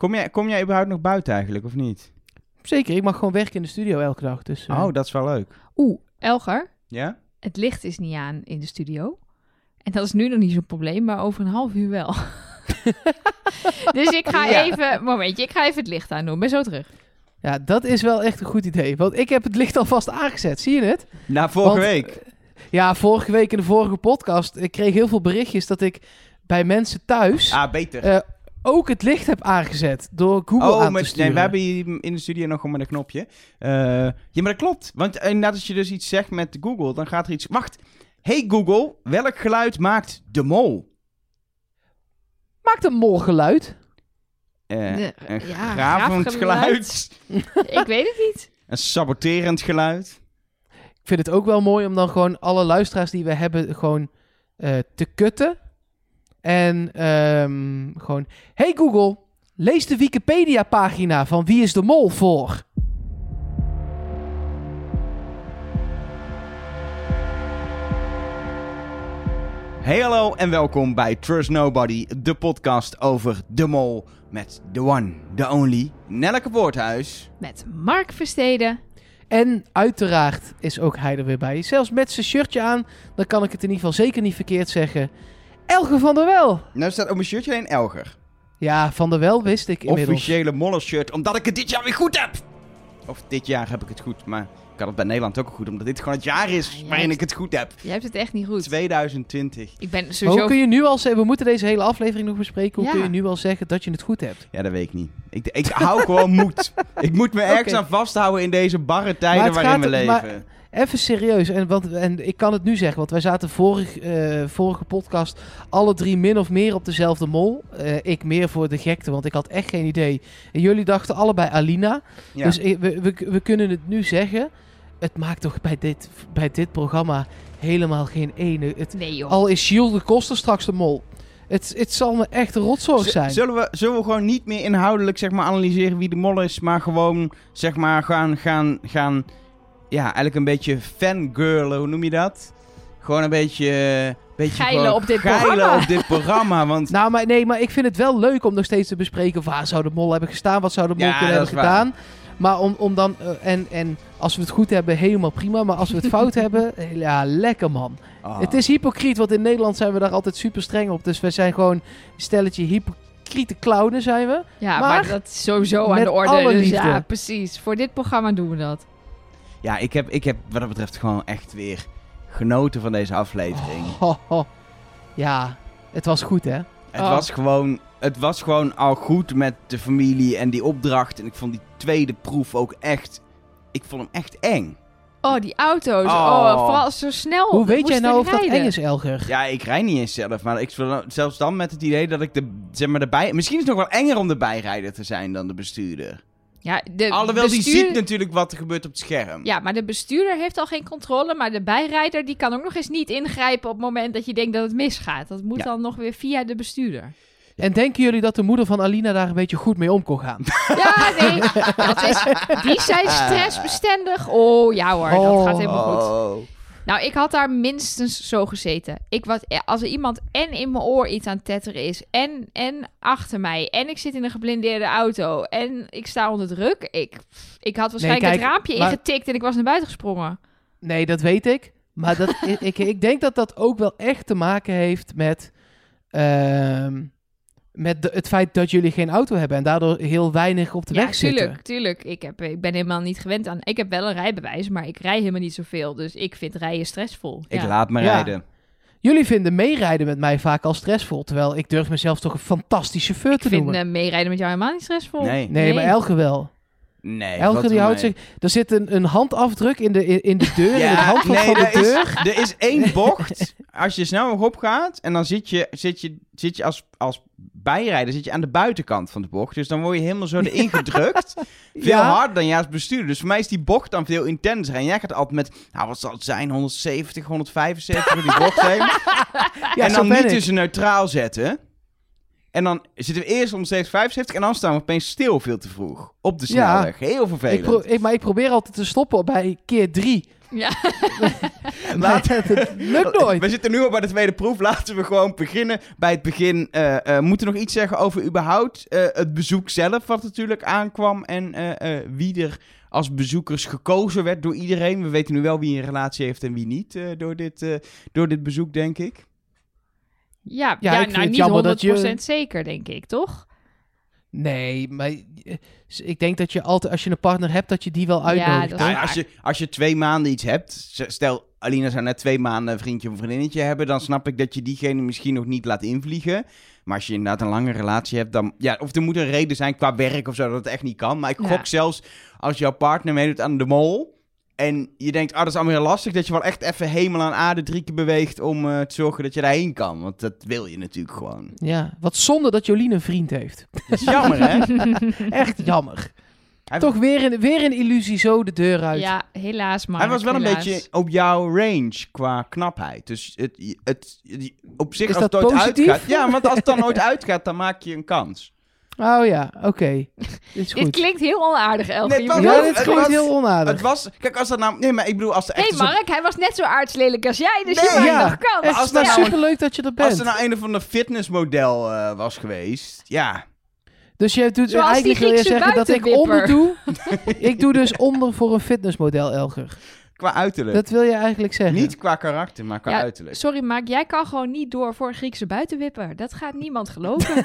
Kom jij, kom jij überhaupt nog buiten eigenlijk, of niet? Zeker, ik mag gewoon werken in de studio elke dag. Dus, eh, Oh, dat is wel leuk. Oeh, Elger, Ja? het licht is niet aan in de studio. En dat is nu nog niet zo'n probleem, maar over een half uur wel. dus ik ga Ja. even, momentje, ik ga even het licht aan doen. Ben zo terug. Ja, dat is wel echt een goed idee. Want ik heb het licht alvast aangezet. Zie je het? Na vorige Want, week. Ja, vorige week in de vorige podcast. Ik kreeg heel veel berichtjes dat ik bij mensen thuis Ah, beter. eh, ook het licht heb aangezet. Door Google oh, aan te sturen. nee, we hebben hier in de studio nog gewoon met een knopje. Eh, ja, maar dat klopt. Want inderdaad, als je dus iets zegt met Google, dan gaat er iets... Wacht. Hey Google, welk geluid maakt de mol? Maakt een mol geluid. Eh, De- een ja, gravend geluid. ik weet het niet. Een saboterend geluid. Ik vind het ook wel mooi om dan gewoon alle luisteraars die we hebben gewoon eh, te kutten. En ehm, gewoon... Hey Google, lees de Wikipedia-pagina van Wie is de Mol voor. Hey hallo en welkom bij Trust Nobody, de podcast over de mol met the one, the only, Nelleke Woordhuis. Met Mark Versteden. En uiteraard is ook hij er weer bij. Zelfs met zijn shirtje aan, dan kan ik het in ieder geval zeker niet verkeerd zeggen. Elge van der Wel. Nou staat op mijn shirtje alleen Elger. Ja, van der Wel wist ik inmiddels. Officiële mollenshirt, omdat ik het dit jaar weer goed heb. Of dit jaar heb ik het goed, maar ik had het bij Nederland ook goed, omdat dit gewoon het jaar is Ja, waarin hebt- ik het goed heb. Jij hebt het echt niet goed. 2020. Ik ben Maar sowieso... Hoe kun je nu al zeggen, we moeten deze hele aflevering nog bespreken. Hoe Ja. kun je nu al zeggen dat je het goed hebt? Ja, dat weet ik niet. Ik, ik hou gewoon moed. Ik moet me ergens aan vasthouden in deze barre tijden waarin gaat- we leven. maar- Even serieus, en, want, en ik kan het nu zeggen, want wij zaten vorig, eh, vorige podcast alle drie min of meer op dezelfde mol. Eh, ik meer voor de gekte, want ik had echt geen idee. En jullie dachten allebei Alina. Ja. Dus ik- we, we, we kunnen het nu zeggen. Het maakt toch bij dit, bij dit programma helemaal geen ene. Het, Nee joh. al is Gilles de Koster straks de mol. Het, het zal me echt een zijn. Zullen we, zullen we gewoon niet meer inhoudelijk zeg maar, analyseren wie de mol is, maar gewoon zeg maar, gaan, gaan, gaan, ja, eigenlijk een beetje fangirlen, hoe noem je dat? Gewoon een beetje, eh, beetje Geilen op dit geilen programma. op dit programma, want Nou, maar nee, maar ik vind het wel leuk om nog steeds te bespreken. Waar zou de mol hebben gestaan? Wat zou de mol Ja, kunnen dat hebben is waar. gedaan? Maar om, om dan. eh, en, en als we het goed hebben, helemaal prima. Maar als we het fout hebben, eh, ja, lekker man. Ah. Het is hypocriet, want in Nederland zijn we daar altijd super streng op. Dus we zijn gewoon een stelletje hypocriete clownen, zijn we. Ja, Maar maar, dat is sowieso aan de orde. alle Dus ja, precies. Voor dit programma doen we dat. Ja, ik heb, ik heb wat dat betreft gewoon echt weer genoten van deze aflevering. Ho, ho. Ja, het was goed, hè? Het, Oh. was gewoon, het was gewoon al goed met de familie en die opdracht. En ik vond die tweede proef ook echt... Ik vond hem echt eng. Oh, die auto's. Oh. Oh, vooral zo snel. Hoe weet jij nou of dat eng is, Elger? Ja, ik rijd niet eens zelf. Maar ik zelfs dan met het idee dat ik de, zeg maar, de bij... Misschien is het nog wel enger om de bijrijder te zijn dan de bestuurder. Ja, de Alhoewel, die ziet natuurlijk wat er gebeurt op het scherm. Ja, maar de bestuurder heeft al geen controle. Maar de bijrijder die kan ook nog eens niet ingrijpen op het moment dat je denkt dat het misgaat. Dat moet Ja. dan nog weer via de bestuurder. En denken jullie dat de moeder van Alina daar een beetje goed mee om kon gaan? Ja, nee. Dat is, die zijn stressbestendig. Oh ja hoor, dat Oh. gaat helemaal goed. Nou, ik had daar minstens zo gezeten. Ik was, als er iemand en in mijn oor iets aan het tetteren is, en, en achter mij, en ik zit in een geblindeerde auto, en ik sta onder druk, ik, ik had waarschijnlijk kijk, het raampje maar- ingetikt en ik was naar buiten gesprongen. Nee, dat weet ik. Maar dat, ik, ik, ik denk dat dat ook wel echt te maken heeft met, ehm, met de- het feit dat jullie geen auto hebben en daardoor heel weinig op de ja, weg zitten. tuurlijk, tuurlijk. Ik, heb, ik ben helemaal niet gewend aan... Ik heb wel een rijbewijs, maar ik rij helemaal niet zoveel. Dus ik vind rijden stressvol. Ik ja. laat me Ja. rijden. Jullie vinden meerijden met mij vaak al stressvol, terwijl ik durf mezelf toch een fantastische chauffeur Ik te vind noemen. eh, meerijden met jou helemaal niet stressvol. Nee. nee, maar Elge wel. Nee. Valt die houdt zich... Er zit een, een handafdruk in de, in, in de deur, in het handvat nee, van de er is- deur. Er is één bocht. Als je snel op gaat en dan zit je, zit je, zit je als, als bijrijder zit je aan de buitenkant van de bocht. Dus dan word je helemaal zo erin gedrukt. Veel Ja. harder dan jij als bestuurder. Dus voor mij is die bocht dan veel intenser. En jij gaat altijd met, nou wat zal het zijn, 170, 175 door die bocht heen. Ja, en dan niet ik. tussen neutraal zetten. En dan zitten we eerst om steeds 75 en dan staan we opeens stil veel te vroeg. Op de Ja. snelweg. Heel Ik vervelend. pro- ik, maar ik probeer altijd te stoppen bij keer drie. Ja. Het lukt nooit. We zitten nu al bij de tweede proef. Laten we gewoon beginnen bij het begin. eh eh moeten we nog iets zeggen over überhaupt eh, het bezoek zelf, wat natuurlijk aankwam. En eh, eh, wie er als bezoekers gekozen werd door iedereen. We weten nu wel wie een relatie heeft en wie niet eh, door, dit, eh, door dit bezoek, denk ik. Ja, Ja, ja, ik vind nou niet 100% jammer dat je- zeker, denk ik, toch? Nee, maar eh, ik denk dat je altijd, als je een partner hebt, dat je die wel uitnodigt. Nou, waar. als, je, als je twee maanden iets hebt, stel Alina zou net twee maanden een vriendje of vriendinnetje hebben, dan snap ik dat je diegene misschien nog niet laat invliegen. Maar als je inderdaad een lange relatie hebt, dan ja, of er moet een reden zijn qua werk of zo dat het echt niet kan. Maar ik Ja. gok zelfs als jouw partner meedoet aan de mol en je denkt, ah, dat is allemaal heel lastig, dat je wel echt even hemel aan aarde drie keer beweegt om eh, te zorgen dat je daarheen kan. Want dat wil je natuurlijk gewoon. Ja, wat zonde dat Jolien een vriend heeft. Dat is jammer, hè? Echt jammer. Hij- Toch weer een, weer een illusie zo de deur uit. Ja, helaas maar. Hij was wel een beetje op jouw range qua knapheid. Dus het, het, het- op zich, Is als het dat ooit positief? uitgaat... Ja, want als het dan nooit uitgaat, dan maak je een kans. Oh ja, oké. Dit is Dit klinkt heel onaardig, Elge. Nee, het was- Ja, dit het klinkt was- heel onaardig. Het was... Kijk, als dat nou... Nee, maar ik bedoel, als er echt... soort- Mark, hij was net zo aardslelijk als jij, dus Nee, je ja. nog kans. Echt, als dat nou een- superleuk dat je er als bent. er nou een of ander fitnessmodel eh, was geweest... Ja. Dus je doet Zoals die eigenlijk wil je zeggen dat ik onder doe. ik doe dus onder voor een fitnessmodel, Elger. Qua uiterlijk. Dat wil je eigenlijk zeggen. Niet qua karakter, maar qua Ja, uiterlijk. Sorry, Mark, jij kan gewoon niet door voor een Griekse buitenwipper. Dat gaat niemand geloven.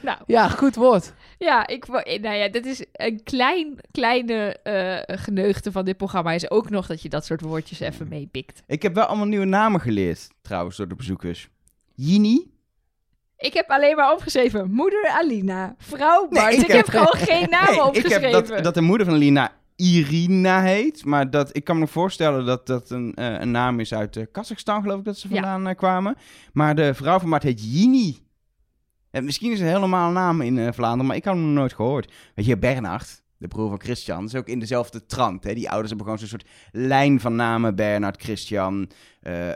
nou, Ja, goed woord. ja, ik, nou ja, dat is een klein, kleine eh geneugte van dit programma. Is ook nog dat je dat soort woordjes even meepikt. Ik heb wel allemaal nieuwe namen geleerd, trouwens, door de bezoekers. Jini? Ik heb alleen maar opgeschreven moeder Alina, vrouw Bart. ik ik, heb- gewoon geen namen Nee, ik opgeschreven. heb dat, dat de moeder van Lina Irina heet. Maar dat, ik kan me voorstellen dat dat een, eh, een naam is uit eh, Kazachstan, geloof ik dat ze vandaan eh, kwamen. Maar de vrouw van Mart heet Jini. En misschien is het een hele normale naam in Vlaanderen, maar ik had hem nog nooit gehoord. Weet je, Bernard, de broer van Christian, is ook in dezelfde trant. Hè? Die ouders hebben gewoon zo'n soort lijn van namen. Bernard, Christian, eh,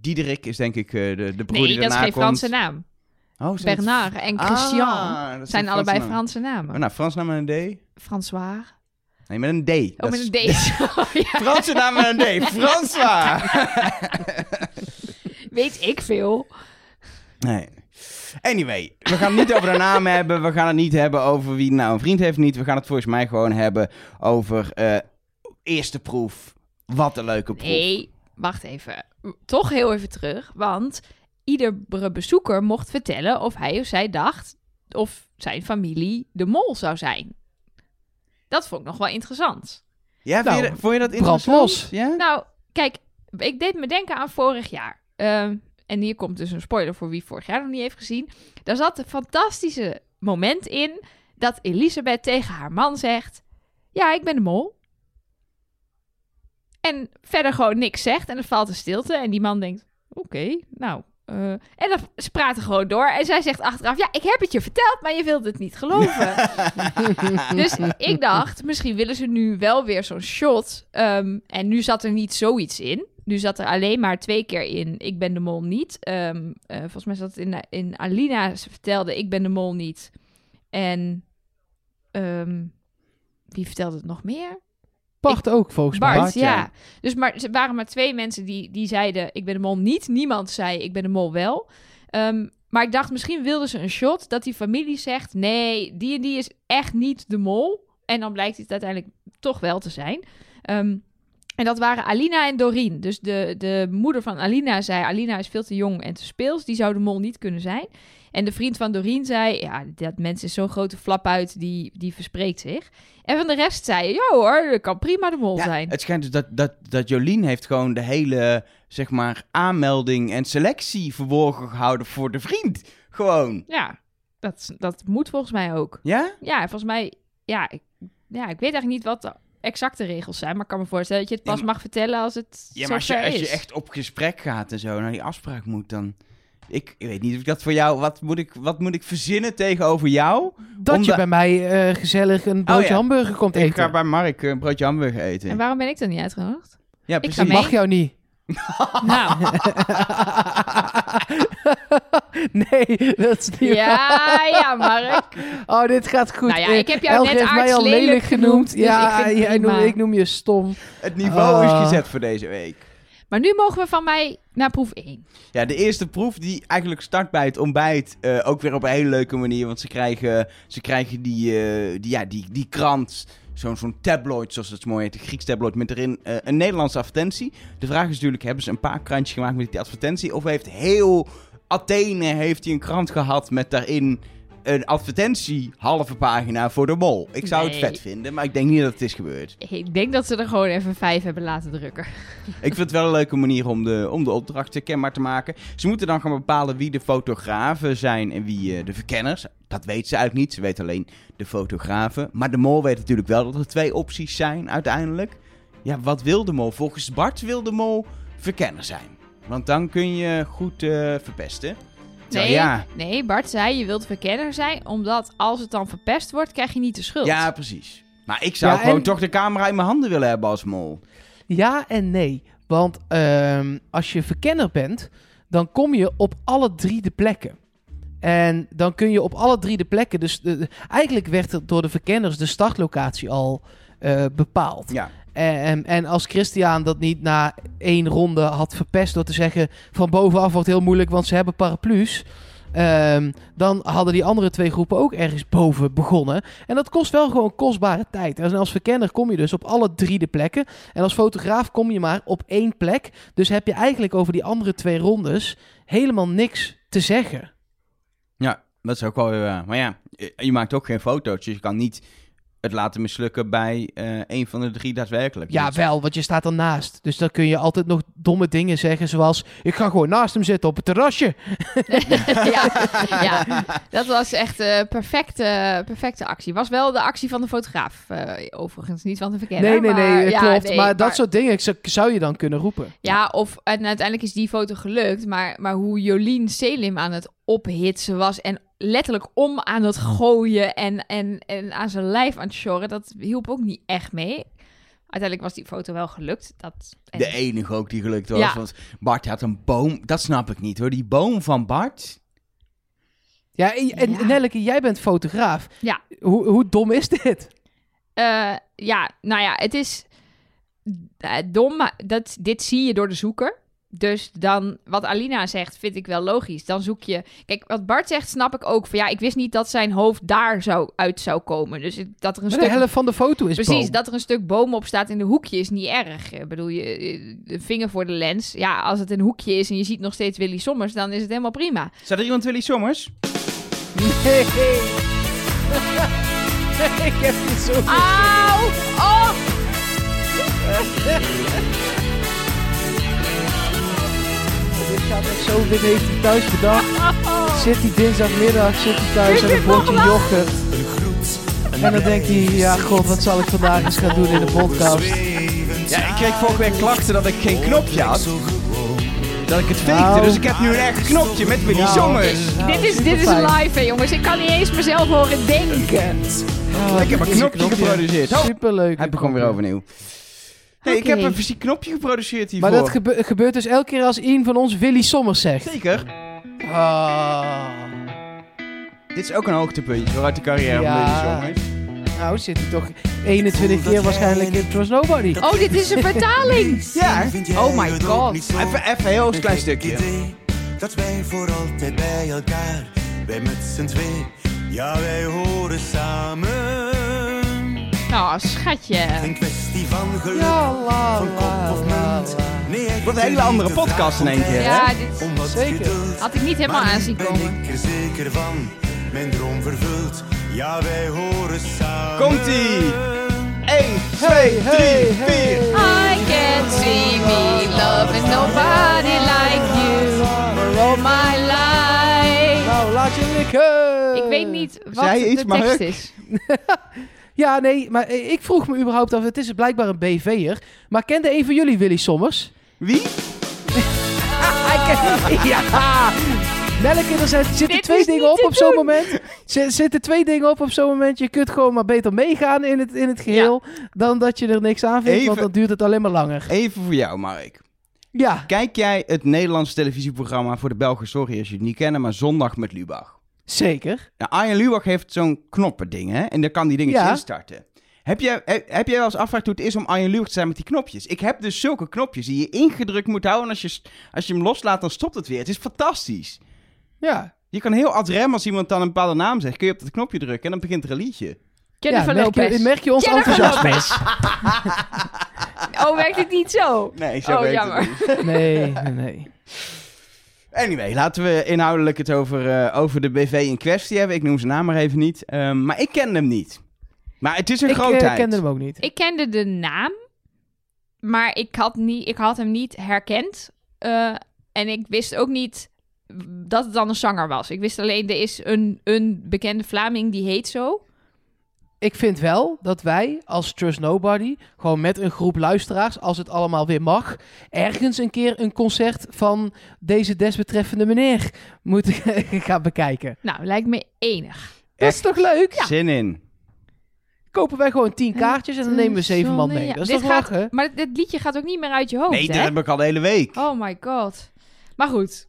Diederik is denk ik de, de broer nee, die dat is geen. Franse naam. Oh, het- Bernard en Christian Ah, dat zijn allebei namen. Franse namen. Oh, nou, Frans naam met een D? François. Nee, met een D. Oh, Dat met een D. Ja. Franse naam met een D. François. Weet ik veel. nee. Anyway, we gaan het niet over de naam hebben. We gaan het niet hebben over wie nou een vriend heeft niet. We gaan het volgens mij gewoon hebben over eh, eerste proef. Wat een leuke proef. Nee, wacht even. Toch heel even terug. Want iedere bezoeker mocht vertellen of hij of zij dacht of zijn familie de mol zou zijn. Dat vond ik nog wel interessant. Ja, vond, je, Nou, dat- vond je dat brand interessant? los. Ja? Nou, kijk, ik deed me denken aan vorig jaar. Ehm, en hier komt dus een spoiler voor wie vorig jaar nog niet heeft gezien. Daar zat een fantastische moment in dat Elisabeth tegen haar man zegt: Ja, ik ben de mol. En verder gewoon niks zegt en er valt een stilte. En die man denkt: Oké, nou. eh, en dan ze praten gewoon door. En zij zegt achteraf: Ja, ik heb het je verteld, maar je wilde het niet geloven. Dus ik dacht, misschien willen ze nu wel weer zo'n shot. Ehm, en nu zat er niet zoiets in. Nu zat er alleen maar twee keer in, ik ben de mol niet. Ehm, eh, volgens mij zat het in, in Alina, ze vertelde, ik ben de mol niet. En ehm, wie vertelde het nog meer? Bart ook, volgens mij. Bart, ja. ja. Dus maar, er waren maar twee mensen die, die zeiden, ik ben de mol niet. Niemand zei, ik ben de mol wel. Ehm, maar ik dacht, misschien wilden ze een shot dat die familie zegt, nee, die en die is echt niet de mol. En dan blijkt het uiteindelijk toch wel te zijn. En dat waren Alina en Doreen. Dus de, de moeder van Alina zei, Alina is veel te jong en te speels. Die zou de mol niet kunnen zijn. En de vriend van Doreen zei, ja, dat mens is zo'n grote flap uit, die, die verspreekt zich. En van de rest zei, ja hoor, dat kan prima de mol Ja, zijn. het schijnt dus dat, dat, dat Jolien heeft gewoon de hele, zeg maar, aanmelding en selectie verborgen gehouden voor de vriend. Gewoon. Ja, dat, dat moet volgens mij ook. Ja? Ja, volgens mij, ja ik, ja, ik weet eigenlijk niet wat exacte regels zijn, maar ik kan me voorstellen dat je het Ja, pas maar- mag vertellen als het Ja, maar als je, als echt op gesprek gaat en zo naar die afspraak moet, dan... Ik, ik weet niet of ik dat voor jou... Wat moet ik, wat moet ik verzinnen tegenover jou? Dat je bij mij eh, gezellig een broodje Oh ja. hamburger komt Ik eten. ga bij Mark een broodje hamburger eten. En waarom ben ik dan niet uitgenodigd? Ja, precies. Ik mag jou niet. Nou, nee, dat is niet waar. ja, ja, Mark. Oh, dit gaat goed. Nou ja, ik heb jou net heeft mij al aardslelijk lelijk genoemd, genoemd. dus ja, ik vind het jij noem, ik noem je stom. Het niveau is gezet voor deze week. Maar nu mogen we van mij naar proef 1. Ja, de eerste proef die eigenlijk start bij het ontbijt. eh, ook weer op een hele leuke manier. Want ze krijgen, ze krijgen die, eh, die, ja, die, die krant. Zo'n zo'n tabloid, zoals het mooi heet. Een Grieks tabloid met erin eh, een Nederlandse advertentie. De vraag is natuurlijk, hebben ze een paar krantjes gemaakt met die advertentie? Of heeft heel Athene heeft hij een krant gehad met daarin een advertentie, halve pagina voor de mol? Ik zou het vet vinden, maar ik denk niet dat het is gebeurd. Ik denk dat ze er gewoon even vijf hebben laten drukken. Ik vind het wel een leuke manier om de, om de opdrachten kenbaar te maken. Ze moeten dan gaan bepalen wie de fotografen zijn en wie eh, de verkenners. Dat weet ze eigenlijk niet. Ze weet alleen de fotografen. Maar de mol weet natuurlijk wel dat er twee opties zijn uiteindelijk. Ja, wat wil de mol? Volgens Bart wil de mol verkenner zijn. Want dan kun je goed eh, verpesten. Nee, ja, nee, Bart zei je wilt verkenner zijn, omdat als het dan verpest wordt, krijg je niet de schuld. ja, precies. Maar ik zou Ja, gewoon en- toch de camera in mijn handen willen hebben als mol. Ja en nee. Want ehm, als je verkenner bent, dan kom je op alle drie de plekken. En dan kun je op alle drie de plekken. Dus de- de- eigenlijk werd er door de verkenners de startlocatie al eh, bepaald. Ja, En, en als Christian dat niet na één ronde had verpest door te zeggen van bovenaf wordt heel moeilijk, want ze hebben paraplu's. ehm, dan hadden die andere twee groepen ook ergens boven begonnen. En dat kost wel gewoon kostbare tijd. En als verkenner kom je dus op alle drie de plekken. En als fotograaf kom je maar op één plek. Dus heb je eigenlijk over die andere twee rondes helemaal niks te zeggen. Ja, dat is ook wel weer. Maar ja, je maakt ook geen foto's, dus je kan niet het laten mislukken bij eh een van de drie daadwerkelijk. Ja, wel, want je staat ernaast. Dus dan kun je altijd nog domme dingen zeggen, zoals... Ik ga gewoon naast hem zitten op het terrasje. ja, ja, dat was echt een perfecte, perfecte actie. Was wel de actie van de fotograaf, eh, overigens. Niet van de verkenner. Nee, nee, nee, maar, ja, klopt. nee, maar dat soort dingen zou, zou je dan kunnen roepen. Ja, of en uiteindelijk is die foto gelukt. Maar, maar hoe Jolien Selim aan het ophitsen was... en letterlijk om aan het gooien en, en, en aan zijn lijf aan het sjorren... dat hielp ook niet echt mee. Uiteindelijk was die foto wel gelukt. Dat, en- De enige ook die gelukt was. Ja. Want Bart had een boom. Dat snap ik niet hoor. Die boom van Bart. Ja, en, en Ja. Nelleke, jij bent fotograaf. Ja. Hoe, hoe dom is dit? Eh, ja, nou ja, het is eh, dom, maar dat, dit zie je door de zoeker. Dus dan, wat Alina zegt, vind ik wel logisch. Dan zoek je... Kijk, wat Bart zegt, snap ik ook. Van, ja, ik wist niet dat zijn hoofd daar zou, uit zou komen. Dus dat er een Maar stuk... de helft van de foto is Precies, boom. dat er een stuk boom op staat in de hoekje is niet erg. Ik bedoel, je, de vinger voor de lens. Ja, als het een hoekje is en je ziet nog steeds Willy Sommers, dan is het helemaal prima. Staat er iemand Willy Sommers? Nee. ik heb niet zo... Auw! Oh! Echt zo. Dit heeft hij thuis bedacht. Zit hij dinsdagmiddag, zit hij thuis aan een bordje yoghurt. En dan denkt hij, ja god, wat zal ik vandaag eens gaan doen in de podcast? Ja, ik kreeg vorige week klachten dat ik geen knopje had. Dat ik het fakte. Nou. Dus ik heb nu een echt knopje met Nou, Sommers. Nou, dit is, dit is live, hè, jongens. Ik kan niet eens mezelf horen denken. Oh, Ik heb een knopje geproduceerd. Oh, Superleuk. hij begon weer overnieuw. Nee, ik heb een fysiek knopje geproduceerd hiervoor. Maar dat gebe- gebeurt dus elke keer als een van ons Willy Sommers zegt. Zeker. Ah. Dit is ook een hoogtepuntje vooruit de carrière Ja. van Willy Sommers. Nou, zit hij toch 21 keer waarschijnlijk in Trust Nobody. Oh, dit is een vertaling. Ja. Oh my god. Even, even een heel klein stukje. Dat wij voor altijd bij elkaar, wij met z'n twee, ja wij horen samen. Nou, schatje. Geen kwestie van geluk, Ja, la, van kop la, of la, munt. Nee, Wat een hele andere podcast in één keer, Ja, hè? dit wat Zeker. had ik niet helemaal aanzien ben komen. ik er zeker van, mijn droom vervuld. Ja, wij horen samen. Komt-ie. 1, 2, Hey, 3, hey, 4. hey. I can't see me loving nobody like you for all my life. Nou, laat je likken. Ik weet niet wat iets, de tekst Mark? is. Ja, nee, maar eh, ik vroeg me überhaupt af, het is blijkbaar een BV'er. Maar kende een van jullie Willy Sommers? Wie? Ja, Melke, er zijn, zitten Dit twee dingen niet op op zo'n moment. Er zitten twee dingen op op zo'n moment. Je kunt gewoon maar beter meegaan in het, in het geheel. Dan dat je er niks aan vindt, want dan duurt het alleen maar langer. Even voor jou, Mark. Ja, Kijk jij het Nederlandse televisieprogramma voor de Belgen? Sorry als je het niet kennen, maar Zondag met Lubach. Zeker. Nou, Arjen Lubach heeft zo'n knoppending, hè? En daar kan die dingetjes Ja. instarten. Heb jij, heb, jij wel eens afgevraagd hoe het is om Arjen Lubach te zijn met die knopjes? Ik heb dus zulke knopjes die je ingedrukt moet houden. En als je, als je hem loslaat, dan stopt het weer. Het is fantastisch. Ja. Je kan heel ad rem als iemand dan een bepaalde naam zegt. Kun je op dat knopje drukken en dan begint er een liedje. Jennifer ja, merk, Lopez. je, merk je ons enthousiasme? Oh, werkt het niet zo? Nee, zo Oh, werkt jammer. het niet. Nee, nee, nee. Anyway, laten we inhoudelijk het over, eh, over de BV in kwestie hebben. Ik noem zijn naam maar even niet. Ehm, maar ik ken hem niet. Maar het is een Ik eh, grootheid. kende hem ook niet. Ik kende de naam, maar ik had, niet, ik had hem niet herkend. Eh, en ik wist ook niet dat het dan een zanger was. Ik wist alleen, er is een, een bekende Vlaming die heet zo. Ik vind wel dat wij als Trust Nobody, gewoon met een groep luisteraars, als het allemaal weer mag, ergens een keer een concert van deze desbetreffende meneer moeten gaan bekijken. Nou, lijkt me enig. Dat is toch leuk? Zin in. Kopen wij gewoon tien kaartjes en dan nemen we zeven man mee. Ja, Dat is dit toch gaat- lachen? Maar dit liedje gaat ook niet meer uit je hoofd, Nee, dat hè? heb ik al de hele week. Oh my god. Maar goed.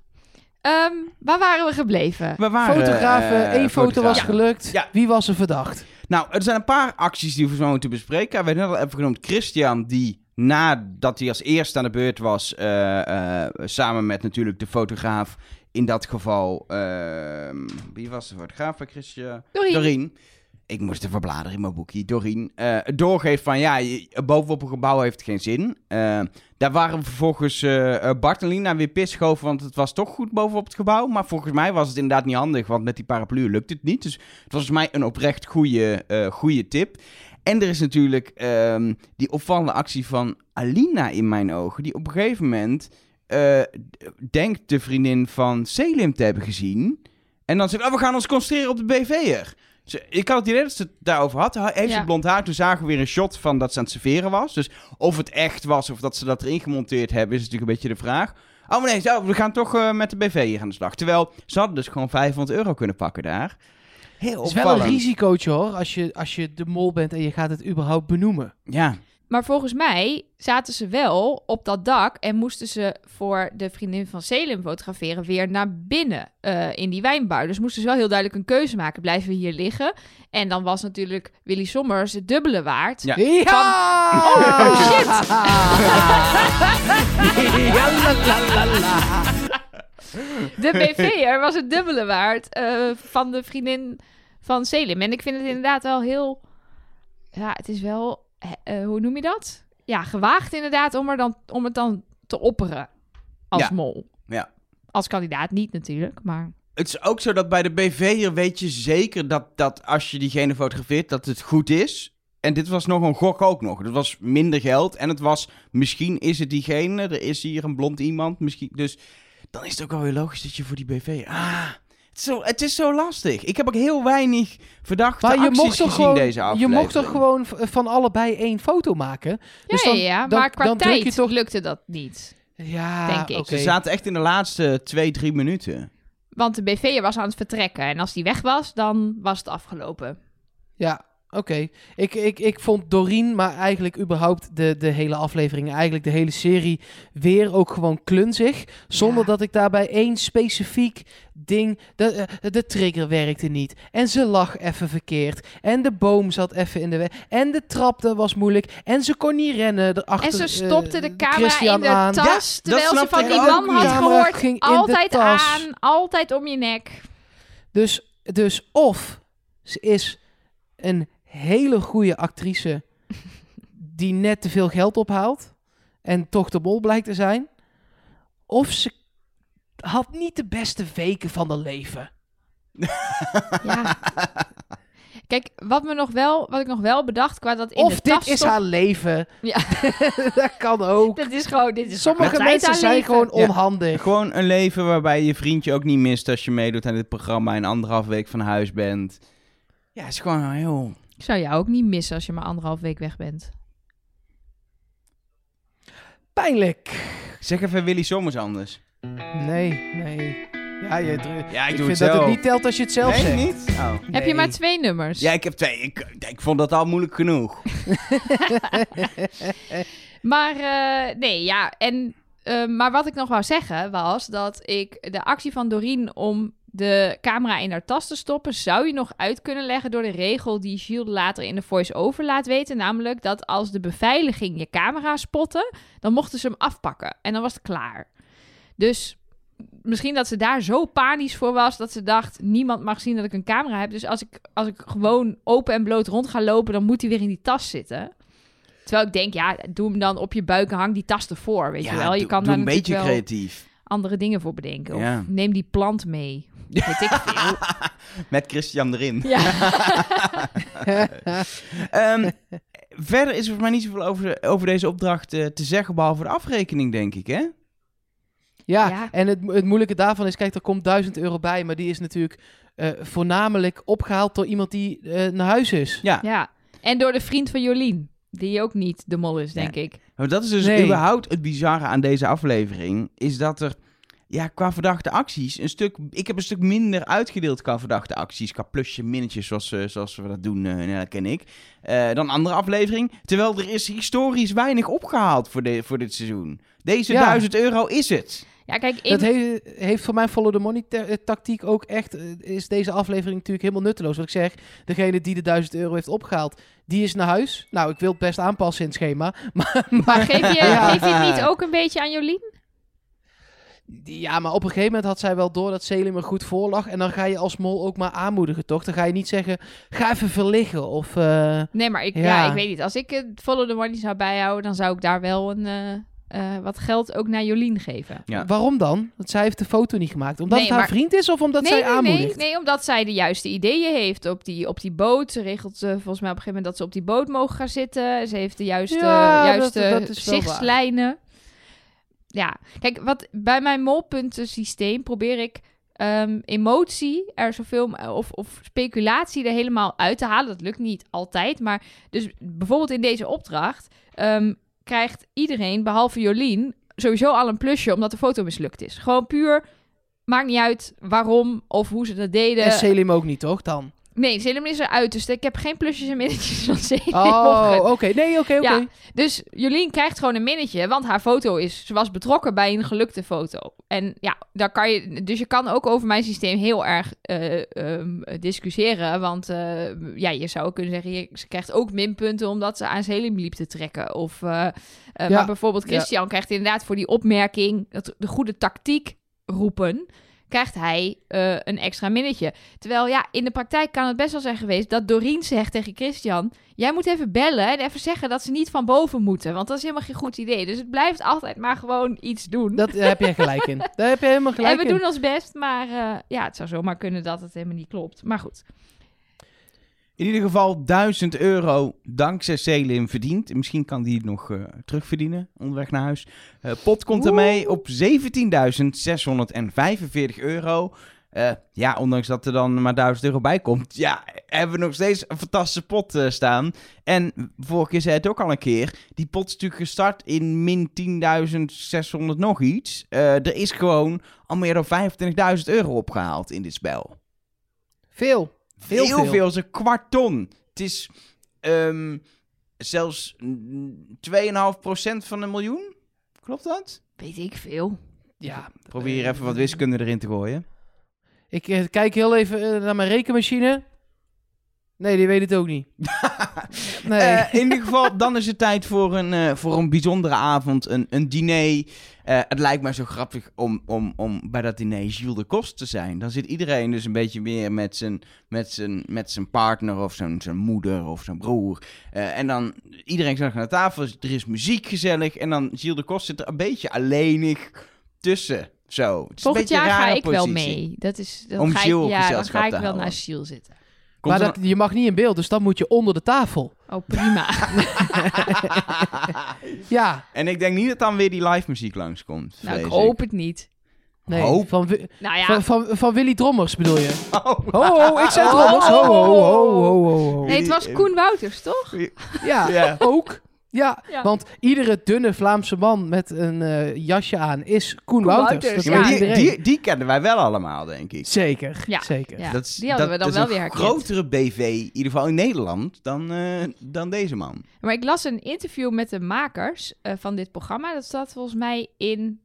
Ehm, waar waren we gebleven? We waren, Fotografen, eh, één foto was gelukt. Ja. Wie was er verdacht? Nou, er zijn een paar acties die we zo moeten bespreken. We hebben net al even genoemd Christian, die nadat hij als eerste aan de beurt was, eh, eh, samen met natuurlijk de fotograaf, in dat geval, ehm, wie was de fotograaf bij Christian? Doreen. Doreen. Ik moest even bladeren in mijn boekje. Doreen. eh, doorgeeft van ja, bovenop een gebouw heeft geen zin. Daar waren vervolgens eh, eh, Bart en Lina weer pisschoven, want het was toch goed bovenop het gebouw. Maar volgens mij was het inderdaad niet handig, want met die paraplu lukt het niet. Dus het was volgens mij een oprecht goede, eh, goede tip. En er is natuurlijk ehm, die opvallende actie van Alina in mijn ogen, die op een gegeven moment denkt de vriendin van Selim te hebben gezien. En dan zegt, oh, we gaan ons concentreren op de BV'er. Ze- Ik had het idee dat ze het daarover had. Heeft Ja. ze blond haar? Toen zagen we weer een shot van dat ze aan het serveren was. Dus of het echt was of dat ze dat erin gemonteerd hebben, is natuurlijk een beetje de vraag. Oh nee, zo, we gaan toch eh, met de BV hier aan de slag. Terwijl ze hadden dus gewoon 500 euro kunnen pakken daar. Heel Het is wel een risicootje hoor, als je, als je de mol bent en je gaat het überhaupt benoemen. Ja, Maar volgens mij zaten ze wel op dat dak en moesten ze voor de vriendin van Selim fotograferen weer naar binnen eh, in die wijnbar. Dus moesten ze wel heel duidelijk een keuze maken. Blijven we hier liggen? En dan was natuurlijk Willy Sommers het dubbele waard. Ja. Ja! Oh, shit! ja, la, la, la, la. De BV'er was het dubbele waard eh, van de vriendin van Selim. En ik vind het inderdaad wel heel... Ja, het is wel... eh, hoe noem je dat? Ja, gewaagd inderdaad om, er dan, om het dan te opperen als Ja. mol. Ja. Als kandidaat niet natuurlijk, maar... Het is ook zo dat bij de BV'er weet je zeker dat, dat als je diegene fotografeert, dat het goed is. En dit was nog een gok ook nog. Het was minder geld en het was, misschien is het diegene, er is hier een blond iemand, misschien. Dus dan is het ook wel weer logisch dat je voor die BV... Ah, zo, het is zo lastig. Ik heb ook heel weinig verdachte Maar je acties mocht, toch gezien gewoon, deze je aflevering. mocht toch gewoon van allebei één foto maken? Ja, Dus dan- ja, ja, dan- maar qua dan je tijd toch- lukte dat niet. Ja, Denk ik. oké. Ze zaten echt in de laatste twee, drie minuten. Want de BV'er was aan het vertrekken. En als die weg was, dan was het afgelopen. Ja, oké. Ik, ik, ik vond Doreen, maar eigenlijk überhaupt de, de hele aflevering, eigenlijk de hele serie, weer ook gewoon klunzig. Zonder Ja. dat ik daarbij één specifiek ding... De, eh, de trigger werkte niet. En ze lag even verkeerd. En de boom zat even in de weg. En de trap dat was moeilijk. En ze kon niet rennen erachter. en ze eh, stopte de camera Christian in de aan. tas. Ja, terwijl ze van die man had gehoord. ging Altijd aan, altijd om je nek. Dus, dus of ze is een hele goede actrice die net te veel geld ophaalt en toch de bol blijkt te zijn. Of ze had niet de beste weken van haar leven. Ja. Kijk, wat, me nog wel, wat ik nog wel bedacht qua dat in of de dit is haar leven. Ja. dat kan ook. Dit is gewoon, dit is Sommige mensen zijn leven. gewoon Ja. onhandig. Gewoon een leven waarbij je je vriendje ook niet mist als je meedoet aan dit programma en anderhalf week van huis bent. Ja, het is gewoon heel... Ik zou jou ook niet missen als je maar anderhalf week weg bent. Pijnlijk. Zeg even Willy Sommers anders. Nee, nee. Ja, je, Ja, ik, ik doe vind het dat zelf. het niet telt als je het zelf nee, zegt. niet? Oh. Heb je maar twee nummers? Ja, ik heb twee. Ik, ik vond dat al moeilijk genoeg. Maar eh, nee, ja. En, eh, maar wat ik nog wou zeggen was dat ik de actie van Doreen om de camera in haar tas te stoppen, zou je nog uit kunnen leggen door de regel die Gilles later in de voice-over laat weten. Namelijk dat als de beveiliging je camera spotte, dan mochten ze hem afpakken. En dan was het klaar. Dus misschien dat ze daar zo panisch voor was dat ze dacht: niemand mag zien dat ik een camera heb. Dus als ik, als ik gewoon open en bloot rond ga lopen, dan moet hij weer in die tas zitten. Terwijl ik denk, ja, doe hem dan op je buik en hang die tas ervoor, weet je wel. Je kan doe daar een beetje creatief. andere dingen voor bedenken. Of Ja. neem die plant mee. Weet ik veel. Met Christian erin. Ja. Ehm, verder is er voor mij niet zoveel over, over deze opdracht eh, te zeggen, behalve de afrekening, denk ik, hè? Ja, Ja. en het, het moeilijke daarvan is, kijk, er komt 1000 euro bij, maar die is natuurlijk eh, voornamelijk opgehaald door iemand die eh, naar huis is. Ja. ja. En door de vriend van Jolien. Die ook niet de mol is, denk ik. Maar dat is dus Nee. überhaupt het bizarre aan deze aflevering, is dat er ja, qua verdachte acties een stuk... Ik heb een stuk minder uitgedeeld qua verdachte acties, qua plusje, minnetjes, zoals, eh, zoals we dat doen, eh Nelke en ik, eh, dan andere aflevering. Terwijl er is historisch weinig opgehaald voor, de, voor dit seizoen. Deze Ja. 1000 euro is het. Ja, kijk, in... Dat he- heeft voor mijn follow the money ta- tactiek ook echt, is deze aflevering natuurlijk helemaal nutteloos. Wat ik zeg, degene die de 1000 euro heeft opgehaald, die is naar huis. Nou, ik wil het best aanpassen in het schema. Maar, Maar geef je, Ja. geef je het niet ook een beetje aan Jolien? Ja, maar op een gegeven moment had zij wel door dat Selim er goed voor lag. En dan ga je als mol ook maar aanmoedigen, toch? Dan ga je niet zeggen, ga even verliggen of... eh, Nee, maar ik, ja. Ja. ik weet niet. Als ik het follow the money zou bijhouden, dan zou ik daar wel een, eh, eh, wat geld ook naar Jolien geven. Ja. Waarom dan? Want zij heeft de foto niet gemaakt. Omdat Nee, het haar maar- vriend is of omdat nee, zij nee, aanmoedigt? nee, nee, omdat zij de juiste ideeën heeft op die, op die boot. Ze regelt volgens mij op een gegeven moment dat ze op die boot mogen gaan zitten. Ze heeft de juiste, Ja, juiste dat- zichtslijnen. Ja, kijk, wat bij mijn molpuntensysteem probeer ik ehm, emotie er zoveel m- of, of speculatie er helemaal uit te halen. Dat lukt niet altijd, maar dus bijvoorbeeld in deze opdracht ehm, krijgt iedereen behalve Jolien sowieso al een plusje omdat de foto mislukt is. Gewoon puur maakt niet uit waarom of hoe ze dat deden. En Selim ook niet, toch? Dan? Nee, Selim is eruit, dus ik heb geen plusjes en minnetjes van. Oh, oké. Nee, oké, oké. Ja. Dus Jolien krijgt gewoon een minnetje, want haar foto is... Ze was betrokken bij een gelukte foto. En ja, daar kan je... Dus je kan ook over mijn systeem heel erg ehm, discussiëren. Want eh, ja, je zou kunnen zeggen... je- Ze krijgt ook minpunten omdat ze aan Selim liep te trekken. Of, eh, Ja. Maar bijvoorbeeld Christian krijgt inderdaad voor die opmerking... Dat, de goede tactiek roepen... krijgt hij eh, een extra minnetje. Terwijl ja, in de praktijk kan het best wel zijn geweest... dat Doreen zegt tegen Christian... Jij moet even bellen en even zeggen dat ze niet van boven moeten. Want dat is helemaal geen goed idee. Dus het blijft altijd maar gewoon iets doen. Dat, daar heb je gelijk in. Daar heb je helemaal gelijk en we in. doen ons best, maar eh, ja, het zou zomaar kunnen dat het helemaal niet klopt. Maar goed. In ieder geval 1000 euro dankzij Selim verdiend. Misschien kan die het nog eh, terugverdienen onderweg naar huis. Eh, pot komt ermee op 17.645 euro. Eh, ja, ondanks dat er dan maar 1000 euro bij komt. Ja, hebben we nog steeds een fantastische pot staan. En vorige keer zei het ook al een keer. Die pot is natuurlijk gestart in min 10.600 nog iets. Er is gewoon al meer dan 25.000 euro opgehaald in dit spel. Veel. Heel Heel veel. veel, is een kwart ton. Het is ehm, zelfs mm, 2,5% van een miljoen. Klopt dat? Weet ik veel. Ja. Probeer even wat wiskunde erin te gooien. Ik eh, kijk heel even eh, naar mijn rekenmachine. Nee, die weet het ook niet. nee. Eh, in ieder geval, dan is het tijd voor een, eh, voor een bijzondere avond, een, een diner. Eh, het lijkt mij zo grappig om, om, om bij dat diner Gilles de Kost te zijn. Dan zit iedereen dus een beetje meer met zijn, met zijn, met zijn partner of zijn, zijn moeder of zijn broer. Eh, en dan iedereen zit aan de tafel, er is muziek gezellig. En dan Gilles de Kost zit er een beetje alleenig tussen. Zo. Het is een Volgend een jaar ga ik wel mee. Dat is, dan Om ga ik, ja, dan ga ik wel naar Gilles zitten. Komt maar dat, je mag niet in beeld, dus dan moet je onder de tafel. Oh, prima. Ja. en ik denk niet dat dan weer die live muziek langskomt. nou, ik hoop het niet. Nee, Hoop. van, Nou ja, van, van, van Willy Drommers bedoel je? Oh. Ho, ho, ik zei Drommers. Ho, ho, ho, ho, ho, ho. nee, het was Koen Wouters, toch? Ja, Ja. ook. Ja, Ja. want iedere dunne Vlaamse man met een eh, jasje aan is Koen, Koen Wouters. Ja, die, die, die kennen wij wel allemaal, denk ik. Zeker, Ja. zeker. Ja, dat is, die hadden dat we dan wel een weer herkend. grotere BV, in ieder geval in Nederland, dan, eh, dan deze man. Maar ik las een interview met de makers eh, van dit programma. Dat staat volgens mij in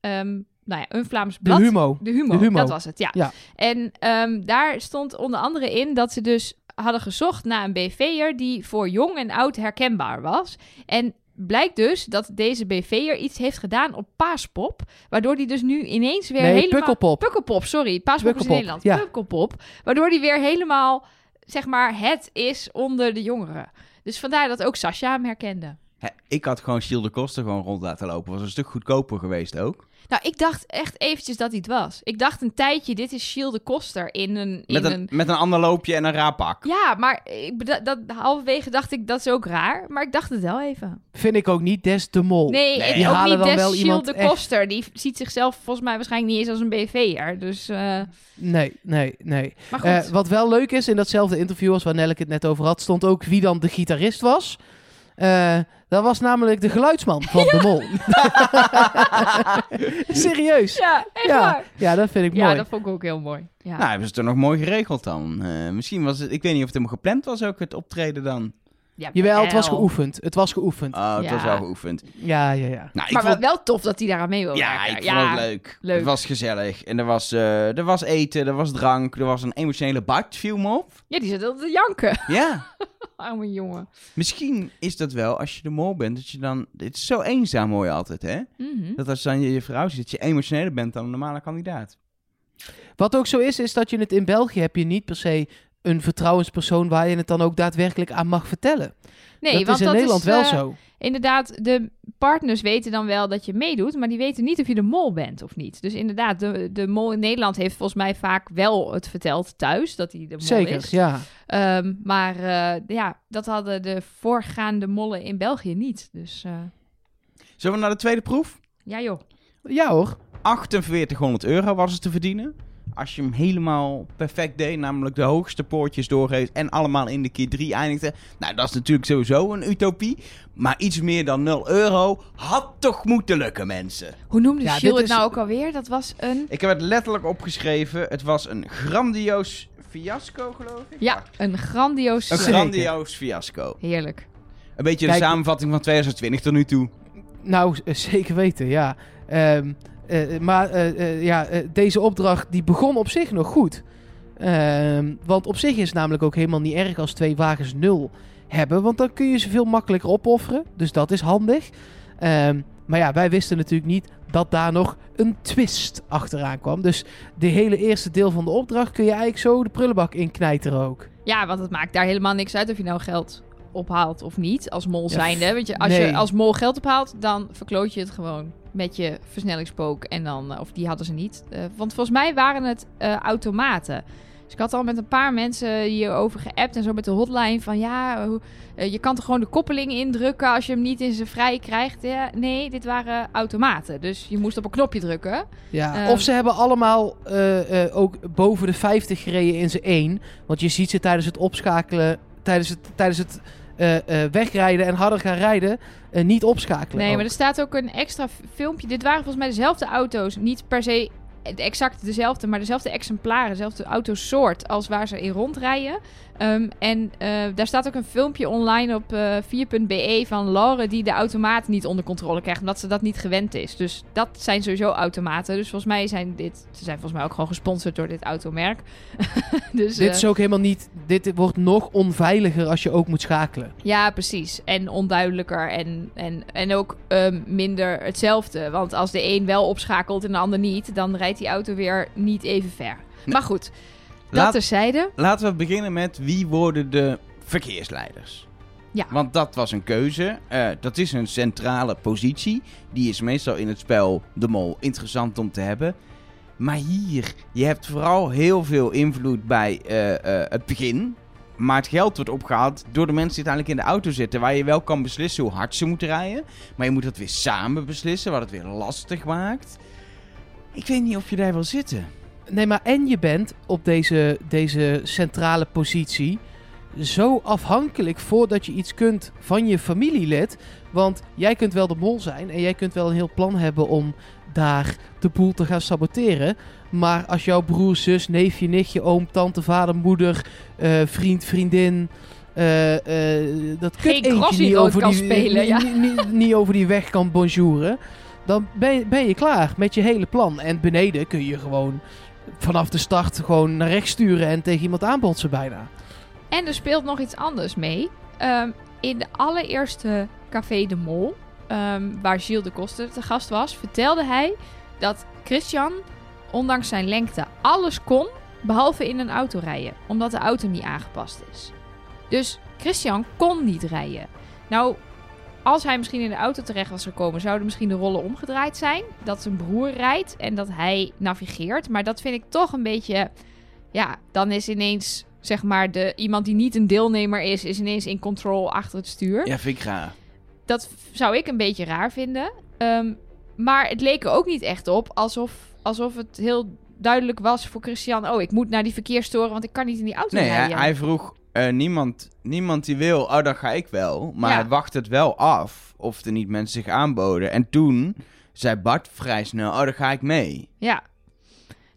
ehm, nou ja, een Vlaams De blad. humo. De Humo, De Humo. dat was het, ja. Ja. En ehm, daar stond onder andere in dat ze dus hadden gezocht naar een BV'er die voor jong en oud herkenbaar was. En blijkt dus dat deze BV'er iets heeft gedaan op Paaspop, waardoor die dus nu ineens weer Nee, helemaal... Pukkelpop. Pukkelpop, sorry. Paaspop is in Nederland. ja. Pukkelpop. Waardoor die weer helemaal, zeg maar, het is onder de jongeren. Dus vandaar dat ook Sascha hem herkende. Ik had gewoon Gilles de Koster gewoon rond laten lopen. Was een stuk goedkoper geweest ook. Nou, ik dacht echt eventjes dat hij het was. Ik dacht een tijdje, dit is Shield de Koster in een... In Met een, een... met een ander loopje en een raar pak. Ja, maar ik, beda- dat, halverwege dacht ik, dat is ook raar. Maar ik dacht het wel even. Vind ik ook niet des de mol. Nee, Nee. ik Die ook halen niet dan des wel Shield de echt- Koster. Die ziet zichzelf volgens mij waarschijnlijk niet eens als een BV'er. Dus, eh, Nee, nee, nee. maar goed. Eh, wat wel leuk is, in datzelfde interview als waar Nelleke het net over had, stond ook wie dan de gitarist was. Eh, dat was namelijk de geluidsman van de mol. Serieus. ja, echt Ja, waar. ja, dat vind ik Ja, mooi. dat vond ik ook heel mooi. Ja. Nou, hebben ze het toch nog mooi geregeld dan. Eh, misschien was het, ik weet niet of het helemaal gepland was ook, het optreden dan. Ja, Jawel, het was geoefend. Het was geoefend. Oh, het Ja. was wel geoefend. Ja, ja, ja. Nou, ik Maar vond, wel, tof dat hij daaraan mee wil ja, ik vond het leuk. leuk. Het was gezellig. En er was, eh, er was eten, er was drank, er was een emotionele Bart, viel me op. Ja, die zit altijd te janken. Ja. Arme jongen. Misschien is dat wel, als je de mol bent, dat je dan... Het is zo eenzaam mooi altijd, hè? Mhm. Dat als dan je, je vrouw ziet, dat je emotioneler bent dan een normale kandidaat. Wat ook zo is, is dat je het in België heb je niet per se een vertrouwenspersoon waar je het dan ook daadwerkelijk aan mag vertellen. Nee, dat want is in dat Nederland is, wel eh, zo. Inderdaad, de partners weten dan wel dat je meedoet, maar die weten niet of je de mol bent of niet. Dus inderdaad, de, de mol in Nederland heeft volgens mij vaak wel het verteld thuis, dat hij de mol Zeker, is. ja. Ehm, maar eh, ja, dat hadden de voorgaande mollen in België niet. Dus eh, Zullen we naar de tweede proef? ja joh. Ja hoor. 4800 euro was het te verdienen. Als je hem helemaal perfect deed, namelijk de hoogste poortjes doorgeeft en allemaal in de keer 3 eindigde. Nou, dat is natuurlijk sowieso een utopie. Maar iets meer dan 0 euro had toch moeten lukken, mensen. Hoe noemde Ja, dit het is- nou ook alweer? Dat was een... Ik heb het letterlijk opgeschreven. Het was een grandioos fiasco, geloof ik. Ja, een grandioos... Een grandioos fiasco. Heerlijk. Een beetje de samenvatting van 2020 tot nu toe. Nou, eh, zeker weten, ja. Ehm, eh, maar eh, eh, ja, eh, deze opdracht die begon op zich nog goed. Ehm, want op zich is het namelijk ook helemaal niet erg als twee wagens nul hebben. Want dan kun je ze veel makkelijker opofferen. Dus dat is handig. Ehm, maar ja, wij wisten natuurlijk niet dat daar nog een twist achteraan kwam. Dus de hele eerste deel van de opdracht kun je eigenlijk zo de prullenbak in knijteren ook. Ja, want het maakt daar helemaal niks uit of je nou geld ophaalt of niet als mol Ja, zijnde. Want je, als nee. je als mol geld ophaalt, dan verkloot je het gewoon met je versnellingspook. En dan, eh, of die hadden ze niet. Eh, want volgens mij waren het eh, automaten. Dus ik had al met een paar mensen hierover geappt en zo met de hotline van ja, je kan toch gewoon de koppeling indrukken als je hem niet in zijn vrij krijgt. Ja, nee, dit waren automaten. Dus je moest op een knopje drukken. Ja, of ze hebben allemaal ook boven de 50 gereden in z'n één. Want je ziet ze tijdens het opschakelen, tijdens het, tijdens het eh, eh, wegrijden en harder gaan rijden, eh, niet opschakelen. Nee, ook. maar er staat ook een extra filmpje. Dit waren volgens mij dezelfde auto's. Niet per se exact dezelfde, maar dezelfde exemplaren, dezelfde autosoort als waar ze in rondrijden. Ehm, en eh, daar staat ook een filmpje online op eh 4.be van Laure die de automaat niet onder controle krijgt, omdat ze dat niet gewend is. Dus dat zijn sowieso automaten. Dus volgens mij zijn dit, ze zijn volgens mij ook gewoon gesponsord door dit automerk. dus, Dit eh, is ook helemaal niet. Dit wordt nog onveiliger als je ook moet schakelen. Ja, precies. En onduidelijker en, en, en ook ehm, minder hetzelfde. Want als de een wel opschakelt en de ander niet, dan rijdt die auto weer niet even ver. Maar goed, Laat- terzijde. Laten we beginnen met wie worden de verkeersleiders. Ja. Want dat was een keuze. Eh, dat is een centrale positie. Die is meestal in het spel De Mol interessant om te hebben. Maar hier, je hebt vooral heel veel invloed bij eh, eh, het begin. Maar het geld wordt opgehaald door de mensen die uiteindelijk in de auto zitten. Waar je wel kan beslissen hoe hard ze moeten rijden. Maar je moet dat weer samen beslissen, wat het weer lastig maakt. Ik weet niet of je daar wil zitten. Nee, maar en je bent op deze, deze centrale positie zo afhankelijk voordat je iets kunt van je familielid. Want jij kunt wel de mol zijn en jij kunt wel een heel plan hebben om daar de boel te gaan saboteren. Maar als jouw broer, zus, neefje, nichtje, oom, tante, vader, moeder, eh, vriend, vriendin. eh, eh, dat Geen niet over, kan die, spelen, niet, ja. niet, niet- niet over die weg kan bonjouren. Dan ben je, ben je klaar met je hele plan. En beneden kun je gewoon vanaf de start gewoon naar rechts sturen en tegen iemand aanbotsen bijna. En er speelt nog iets anders mee. Ehm, in de allereerste Café de Mol, ehm, waar Gilles de Koster te gast was, vertelde hij dat Christian, ondanks zijn lengte, alles kon, behalve in een auto rijden, omdat de auto niet aangepast is. Dus Christian kon niet rijden. Nou, als hij misschien in de auto terecht was gekomen, zouden misschien de rollen omgedraaid zijn. Dat zijn broer rijdt en dat hij navigeert. Maar dat vind ik toch een beetje. Ja, dan is ineens, zeg maar, de, iemand die niet een deelnemer is, is ineens in control achter het stuur. Ja, vind ik raar. Dat zou ik een beetje raar vinden. Ehm, maar het leek er ook niet echt op alsof, alsof het heel duidelijk was voor Christian. Oh, ik moet naar die verkeerstoren, want ik kan niet in die auto Nee, rijden. hij vroeg eh, niemand, niemand die wil, oh dan ga ik wel. Maar Ja. hij wacht het wel af of er niet mensen zich aanboden. En toen zei Bart vrij snel, oh dan ga ik mee. Ja.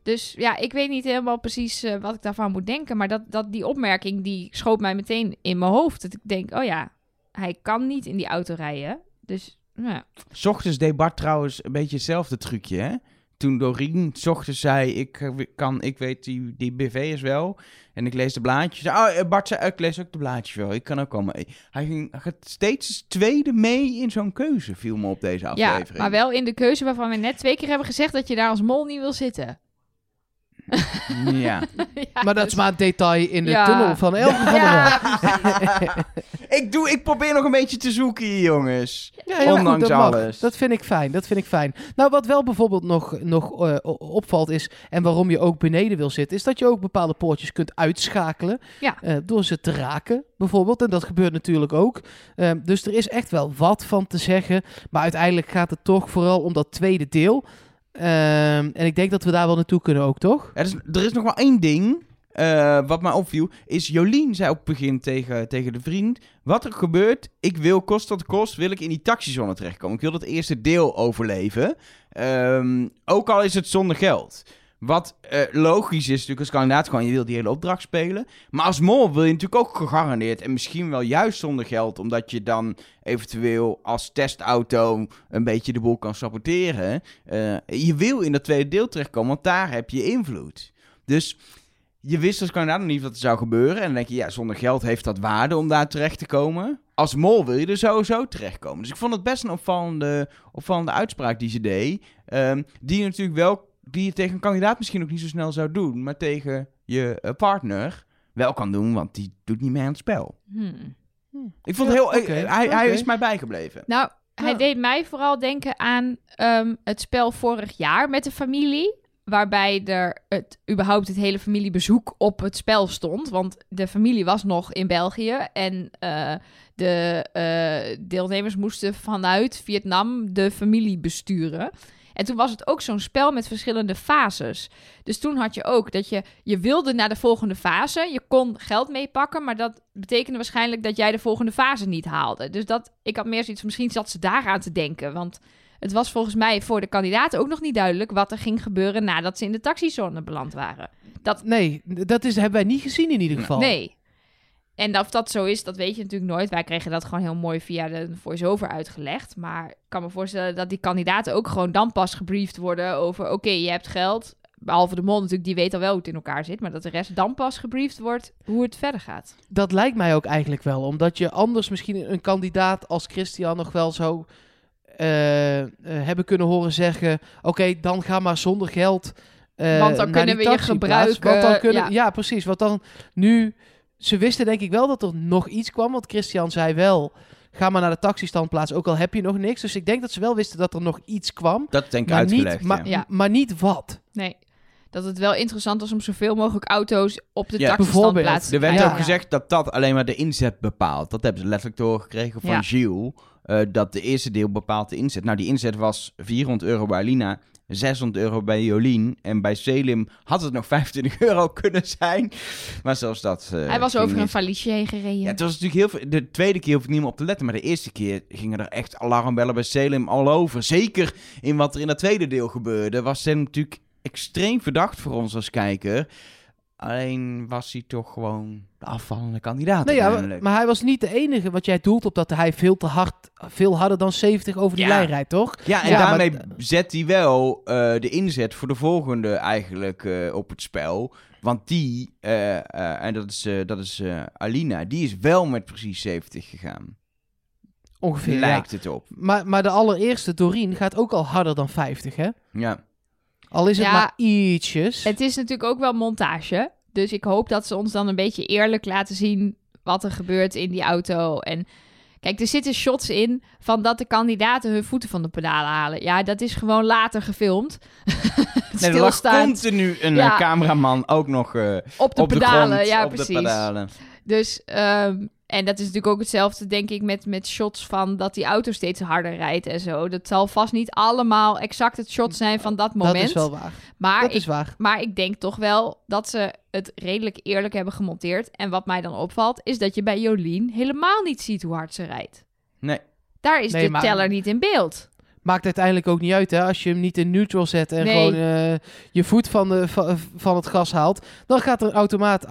Dus ja, ik weet niet helemaal precies eh, wat ik daarvan moet denken. Maar dat, dat die opmerking, die schoot mij meteen in mijn hoofd. Dat ik denk, oh ja, hij kan niet in die auto rijden. Dus, nou ja. S ochtends deed Bart trouwens een beetje hetzelfde trucje, hè? Toen Doreen ochtends zei, ik, eh, kan, ik weet die, die BV'ers wel. En ik lees de blaadjes. Oh, eh, Bart zei, ik lees ook de blaadjes wel. Ik kan ook mee. Hij ging hij gaat steeds tweede mee in zo'n keuze, viel me op deze ja, aflevering. maar wel in de keuze waarvan we net twee keer hebben gezegd dat je daar als mol niet wil zitten. Ja. Ja, maar dat is dus- maar een detail in de Ja. tunnel van Elke Ja. ik, doe, ik probeer nog een beetje te zoeken hier, jongens. Ja, heel goed, Ondanks dat mag. alles. Dat vind ik fijn, dat vind ik fijn. Nou, wat wel bijvoorbeeld nog, nog eh, opvalt is, en waarom je ook beneden wil zitten, is dat je ook bepaalde poortjes kunt uitschakelen. Ja. eh, door ze te raken, bijvoorbeeld. En dat gebeurt natuurlijk ook. Ehm, dus er is echt wel wat van te zeggen. Maar uiteindelijk gaat het toch vooral om dat tweede deel. Ehm, en ik denk dat we daar wel naartoe kunnen ook, toch? Er is, er is nog wel één ding. Eh, wat mij opviel, is Jolien zei op het begin tegen, tegen de vriend... Wat er gebeurt, ik wil kost wat kost, wil ik in die taxizone terechtkomen. Ik wil dat eerste deel overleven. Ehm, ook al is het zonder geld. Wat eh, logisch is natuurlijk als kandidaat gewoon, je wil die hele opdracht spelen. Maar als mol wil je natuurlijk ook gegarandeerd en misschien wel juist zonder geld. Omdat je dan eventueel als testauto een beetje de boel kan saboteren. Eh, je wil in dat tweede deel terechtkomen, want daar heb je invloed. Dus je wist als kandidaat nog niet wat er zou gebeuren. En dan denk je, ja, zonder geld heeft dat waarde om daar terecht te komen. Als mol wil je er sowieso terechtkomen. Dus ik vond het best een opvallende, opvallende uitspraak die ze deed. Ehm, die je natuurlijk wel, die je tegen een kandidaat misschien ook niet zo snel zou doen. Maar tegen je eh, partner wel kan doen, want die doet niet mee aan het spel. Hmm. Ik vond Ja, het heel, hij, is mij bijgebleven. Nou, hij Ja. deed mij vooral denken aan ehm, het spel vorig jaar met de familie. Waarbij er het, überhaupt het hele familiebezoek op het spel stond. Want de familie was nog in België. En eh, de eh, deelnemers moesten vanuit Vietnam de familie besturen. En toen was het ook zo'n spel met verschillende fases. Dus toen had je ook dat je, je wilde naar de volgende fase. Je kon geld meepakken, maar dat betekende waarschijnlijk dat jij de volgende fase niet haalde. Dus dat, ik had meer zoiets, misschien zat ze daaraan te denken. Want het was volgens mij voor de kandidaten ook nog niet duidelijk wat er ging gebeuren nadat ze in de taxizone beland waren. Nee, dat is, hebben wij niet gezien in ieder geval. Nee. En of dat zo is, dat weet je natuurlijk nooit. Wij kregen dat gewoon heel mooi via de voice-over uitgelegd. Maar ik kan me voorstellen dat die kandidaten ook gewoon dan pas gebriefd worden over... oké, je hebt geld. Behalve de mol natuurlijk, die weet al wel hoe het in elkaar zit. Maar dat de rest dan pas gebriefd wordt hoe het verder gaat. Dat lijkt mij ook eigenlijk wel. Omdat je anders misschien een kandidaat als Christian nog wel zou eh, eh, hebben kunnen horen zeggen... Oké, dan ga maar zonder geld eh, Want dan naar kunnen we je taxiplaats. gebruiken, Want dan kunnen, ja. ja. precies. Want dan nu... Ze wisten denk ik wel dat er nog iets kwam. Want Christian zei wel... Ga maar naar de taxistandplaats, ook al heb je nog niks. Dus ik denk dat ze wel wisten dat er nog iets kwam. Dat denk ik Maar uitgelegd, niet, maar, ja. maar niet wat. Nee. Dat het wel interessant was om zoveel mogelijk auto's op de Ja. taxistandplaats te Er werd ook gezegd dat dat alleen maar de inzet bepaalt. Dat hebben ze letterlijk doorgekregen van Ja. Gilles. Eh, dat de eerste deel bepaalt de inzet. Nou, die inzet was 400 euro bij Alina 600 euro bij Jolien. En bij Selim had het nog 25 euro kunnen zijn. Maar zelfs dat... eh, Hij was over een valiesje heen gereden. Ja, het was natuurlijk heel veel. De tweede keer hoef ik niet meer op te letten. Maar de eerste keer gingen er echt alarmbellen bij Selim al over. Zeker in wat er in dat tweede deel gebeurde. Was Selim natuurlijk extreem verdacht voor ons als kijker. Alleen was hij toch gewoon de afvallende kandidaat. Nee, ja, maar, hij was niet de enige. Want jij doelt op dat hij veel te hard, veel harder dan 70 over Ja. lijn rijdt, toch? Ja, en Ja, maar- daarmee zet hij wel eh, de inzet voor de volgende eigenlijk eh, op het spel. Want die, eh, en dat is, dat is Alina, die is wel met precies 70 gegaan. Ongeveer, ja. Lijkt het op. Maar, maar de allereerste, Doreen, gaat ook al harder dan 50, hè? Ja. Al is het Ja, maar ietsjes. Het is natuurlijk ook wel montage. Dus ik hoop dat ze ons dan een beetje eerlijk laten zien wat er gebeurt in die auto. En kijk, er zitten shots in van dat de kandidaten hun voeten van de pedalen halen. Ja, dat is gewoon later gefilmd. Nee, er lag continu een Ja. eh, cameraman ook nog eh, op de op de pedalen. grond, ja, op precies. de pedalen. Dus, ehm, en dat is natuurlijk ook hetzelfde, denk ik, met, met shots van dat die auto steeds harder rijdt en zo. Dat zal vast niet allemaal exact het shot zijn van dat moment. dat is wel waar. maar, dat ik, is waar. maar ik denk toch wel dat ze het redelijk eerlijk hebben gemonteerd. En wat mij dan opvalt, is dat je bij Jolien helemaal niet ziet hoe hard ze rijdt. Nee. Daar is Nee, de maar- teller niet in beeld. Maakt uiteindelijk ook niet uit, hè? Als je hem niet in neutral zet en Nee. gewoon eh, je voet van, de, van, van het gas haalt, dan gaat er automaat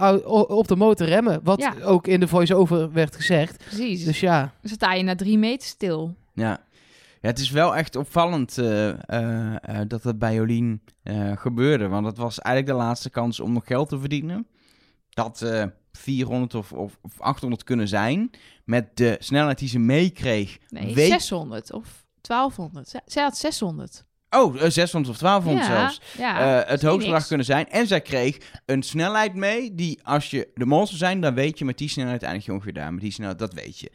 op de motor remmen. Wat Ja. ook in de voice-over werd gezegd. Precies. Dus ja, Dan sta je na drie meter stil. Ja. ja, het is wel echt opvallend eh, eh, eh, dat dat bij Jolien eh, gebeurde. Want het was eigenlijk de laatste kans om nog geld te verdienen. Dat eh 400 of, of, of 800 kunnen zijn. Met de snelheid die ze meekreeg. Nee, weet- 600 of 1200. Zij- Zij had 600. Oh, eh, 600 of 1200 ja, zelfs. Ja, Eh, het niks. kunnen zijn. En zij kreeg een snelheid mee die als je de mol zou zijn, dan weet je met die snelheid eindig je ongeveer daar. Met die snelheid, dat weet je.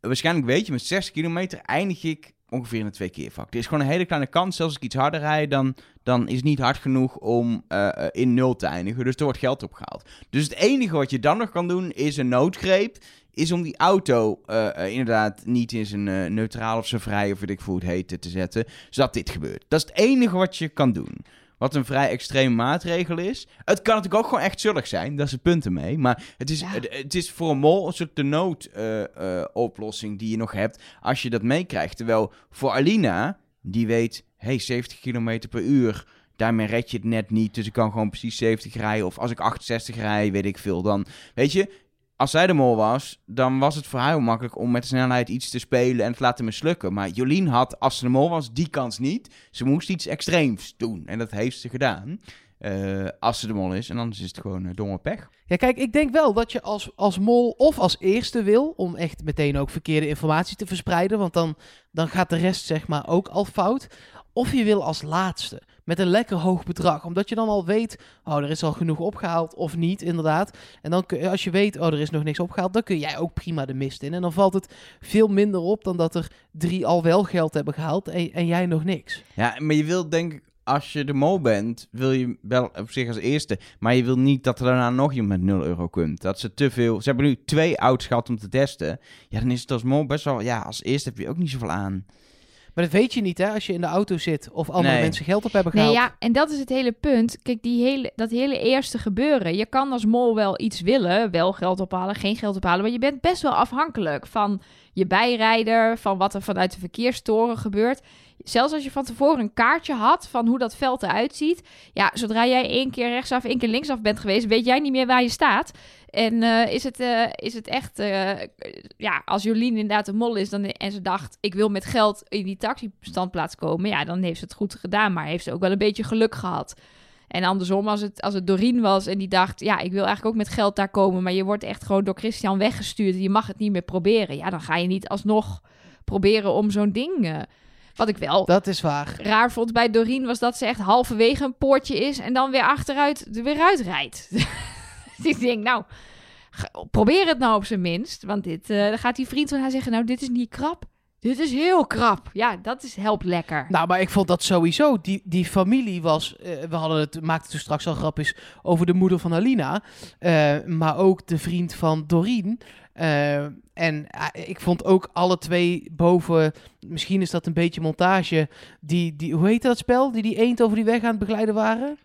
Waarschijnlijk weet je met 60 kilometer eindig ik ongeveer in een twee keer vak. Er is gewoon een hele kleine kans. Zelfs als ik iets harder rijd, dan, dan is het niet hard genoeg om eh, eh, in nul te eindigen. Dus er wordt geld opgehaald. Dus het enige wat je dan nog kan doen is een noodgreep. Is om die auto eh, eh, inderdaad niet in zijn eh, neutraal of zijn vrij of weet ik hoe het heet te zetten. Zodat dit gebeurt. Dat is het enige wat je kan doen. Wat een vrij extreme maatregel is. Het kan natuurlijk ook gewoon echt zullig zijn. Dat is het punt ermee. Maar het is, Ja. het, het is voor een mol een soort de noodoplossing die je nog hebt. Als je dat meekrijgt. Terwijl voor Alina, die weet... hey, 70 km per uur... Daarmee red je het net niet. Dus ik kan gewoon precies 70 rijden. Of als ik 68 rij, weet ik veel. Dan, weet je... Als zij de mol was, dan was het voor haar heel makkelijk om met snelheid iets te spelen en het laten mislukken. Maar Jolien had, als ze de mol was, die kans niet. Ze moest iets extreems doen. En dat heeft ze gedaan. eh, als ze de mol is. En anders is het gewoon eh, domme pech. Ja, kijk, ik denk wel dat je als, als mol of als eerste wil, om echt meteen ook verkeerde informatie te verspreiden, want dan, dan gaat de rest zeg maar ook al fout. Of je wil als laatste, met een lekker hoog bedrag, omdat je dan al weet, oh, er is al genoeg opgehaald, of niet, inderdaad. En dan kun, als je weet, oh, er is nog niks opgehaald, dan kun jij ook prima de mist in. En dan valt het veel minder op dan dat er drie al wel geld hebben gehaald en, jij nog niks. Ja, maar je wilt denk ik, als je de mol bent, wil je wel op zich als eerste. Maar je wil niet dat er daarna nog iemand met 0 euro komt. Dat ze te veel... Ze hebben nu twee ouds gehad om te testen. Ja, dan is het als mol best wel... Ja, als eerste heb je ook niet zoveel aan. Maar dat weet je niet, hè, als je in de auto zit of andere Nee. mensen geld op hebben Nee, gehaald. ja, en dat is het hele punt. Kijk, die hele, dat hele eerste gebeuren. Je kan als mol wel iets willen, wel geld ophalen, geen geld ophalen, maar je bent best wel afhankelijk van je bijrijder, van wat er vanuit de verkeerstoren gebeurt. Zelfs als je van tevoren een kaartje had van hoe dat veld eruit ziet. Ja, zodra jij één keer rechtsaf, één keer linksaf bent geweest, weet jij niet meer waar je staat. En eh, is, het, eh, is het echt, eh, ja, als Jolien inderdaad een mol is dan, en ze dacht, ik wil met geld in die taxistandplaats komen, ja, dan heeft ze het goed gedaan, maar heeft ze ook wel een beetje geluk gehad. En andersom, als het, als het Doreen was en die dacht, ja, ik wil eigenlijk ook met geld daar komen, maar je wordt echt gewoon door Christian weggestuurd en je mag het niet meer proberen. Ja, dan ga je niet alsnog proberen om zo'n ding. wat ik wel Dat is waar. raar vond bij Doreen was dat ze echt halverwege een poortje is en dan weer achteruit er weer uitrijdt. ik denk, nou, probeer het nou op zijn minst. Want dit, eh, dan gaat die vriend van haar zeggen, nou, dit is niet krap. Dit is heel krap. Ja, dat is helpt lekker. Nou, maar ik vond dat sowieso. Die, die familie was. eh, we hadden het, maakten toen straks al grapjes over de moeder van Alina. eh, maar ook de vriend van Doreen. En eh, ik vond ook alle twee boven. Misschien is dat een beetje montage. Die, die, hoe heet dat spel? Die die eend over die weg aan het begeleiden waren?